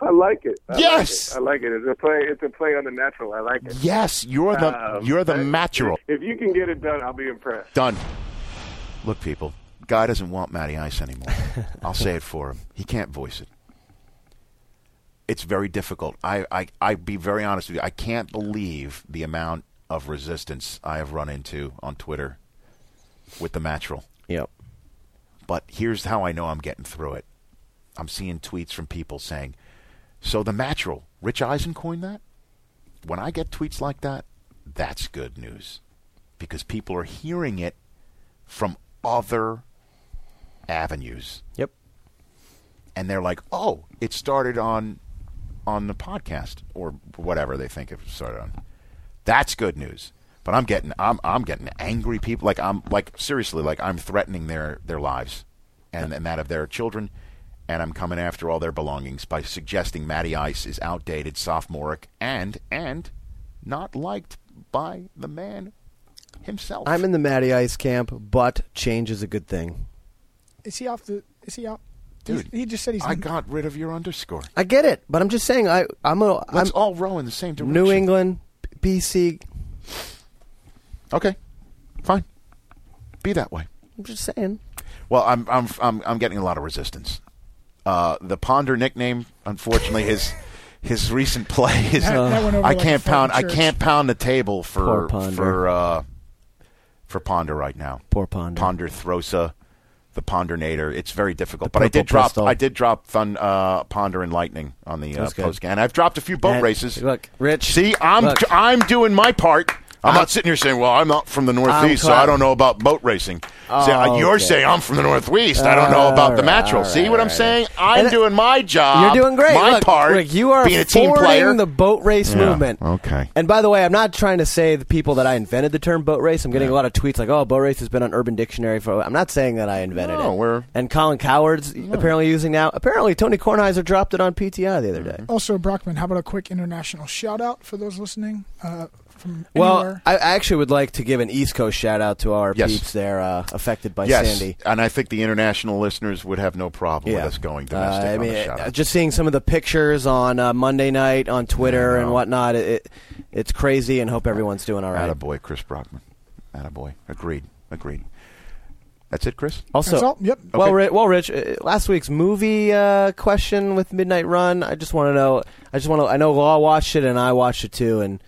I like it. I Yes! like it. I like it. It's a play. It's a play on the natural. I like it. Yes, you're the Um, you're the natural. If you can get it done, I'll be impressed. Done. Look, people, guy doesn't want Matty Ice anymore. I'll say it for him. He can't voice it. It's very difficult. I, I, I be very honest with you. I can't believe the amount of resistance I have run into on Twitter with the natural. Yep. But here's how I know I'm getting through it. I'm seeing tweets from people saying, "So the natural, Rich Eisen coined that." When I get tweets like that, that's good news because people are hearing it from other avenues. Yep. And they're like, "Oh, it started on on the podcast or whatever they think it started on." That's good news. But I'm getting I'm I'm getting angry people like I'm like seriously like I'm threatening their their lives and, and that of their children and I'm coming after all their belongings by suggesting Matty Ice is outdated, sophomoric and and not liked by the man himself. I'm in the Matty Ice camp, but change is a good thing. Is he off the? Is he out? Dude, he just said he's. I got rid of your underscore. I get it, but I'm just saying I I'm a Let's I'm all row in the same direction. New England, BC. Okay, fine. Be that way. I'm just saying. Well, I'm I'm I'm I'm getting a lot of resistance. Uh, the Ponder nickname, unfortunately, his his recent play is. That- that went over I like can't a pound. I can't pound the table Poor for Ponder. for uh, for Ponder right now. Poor Ponder. Ponder Throsa, the Pondernator. It's very difficult. but I did drop. pistol. I did drop Thun, uh, Ponder and Lightning on the uh, post game. I've dropped a few boat And races. Look, Rich. See, I'm look, I'm doing my part. I'm I'm- not sitting here saying, "Well, I'm not from the Northeast, so I don't know about boat racing." Oh, See, You're okay. saying I'm from the Northeast. I don't know about the All right, natural. all See right, what I'm all right. saying? I'm And- doing my job. You're doing great. My Look, part. look, you are being a team forwarding player. the boat race Yeah, movement. okay. And by the way, I'm not trying to say the people that I invented the term boat race. I'm getting a lot of tweets like, "Oh, boat race has been on Urban Dictionary for." I'm not saying that I invented No, it. we're- and Colin Cowherd's apparently using now. Apparently, Tony Kornheiser dropped it on PTI the other day. Also, Brockman, how about a quick international shout out for those listening uh, from Well, anywhere? I I actually would like to give an East Coast shout out to our Yes. peeps there uh, affected by yes, Sandy. and I think the international listeners would have no problem with Yeah. us going Uh, domestic. I on mean, the shout uh, out. just seeing some of the pictures on uh, Monday night on Twitter Yeah, and whatnot, it, it it's crazy. And hope everyone's doing all right. Attaboy, Chris Brockman. Attaboy. Agreed. Agreed. That's it, Chris. Also, That's all? Yep. Well, Okay. Ri- well, Rich, uh, last week's movie uh, question with Midnight Run. I just want to know. I just want to. I know Law watched it and I watched it too, and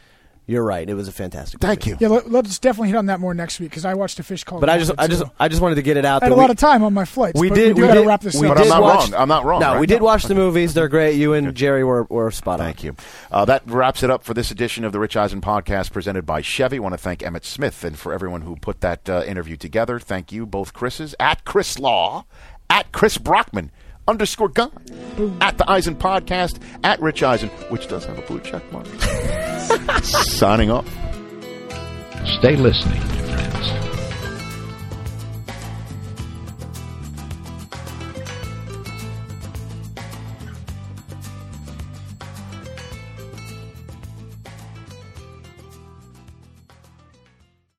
you're right. It was a fantastic. Thank movie. you. yeah, let, let's definitely hit on that more next week because I watched a fish called. But I just, I just, too. I just wanted to get it out. I had that a lot of time on my flights. We did. We, We got to did. wrap this we up. But I'm did not watch, wrong. I'm not wrong, No, right? we did No. watch the movies. They're great. You and Jerry were, were spot on. Thank you. Uh, that wraps it up for this edition of the Rich Eisen podcast presented by Chevy. I want to thank Emmitt Smith and for everyone who put that uh, interview together. Thank you, both Chris's, at Chris Law, at Chris Brockman, underscore gun, at the Eisen podcast, at Rich Eisen, which does have a blue check mark. Signing off. Stay listening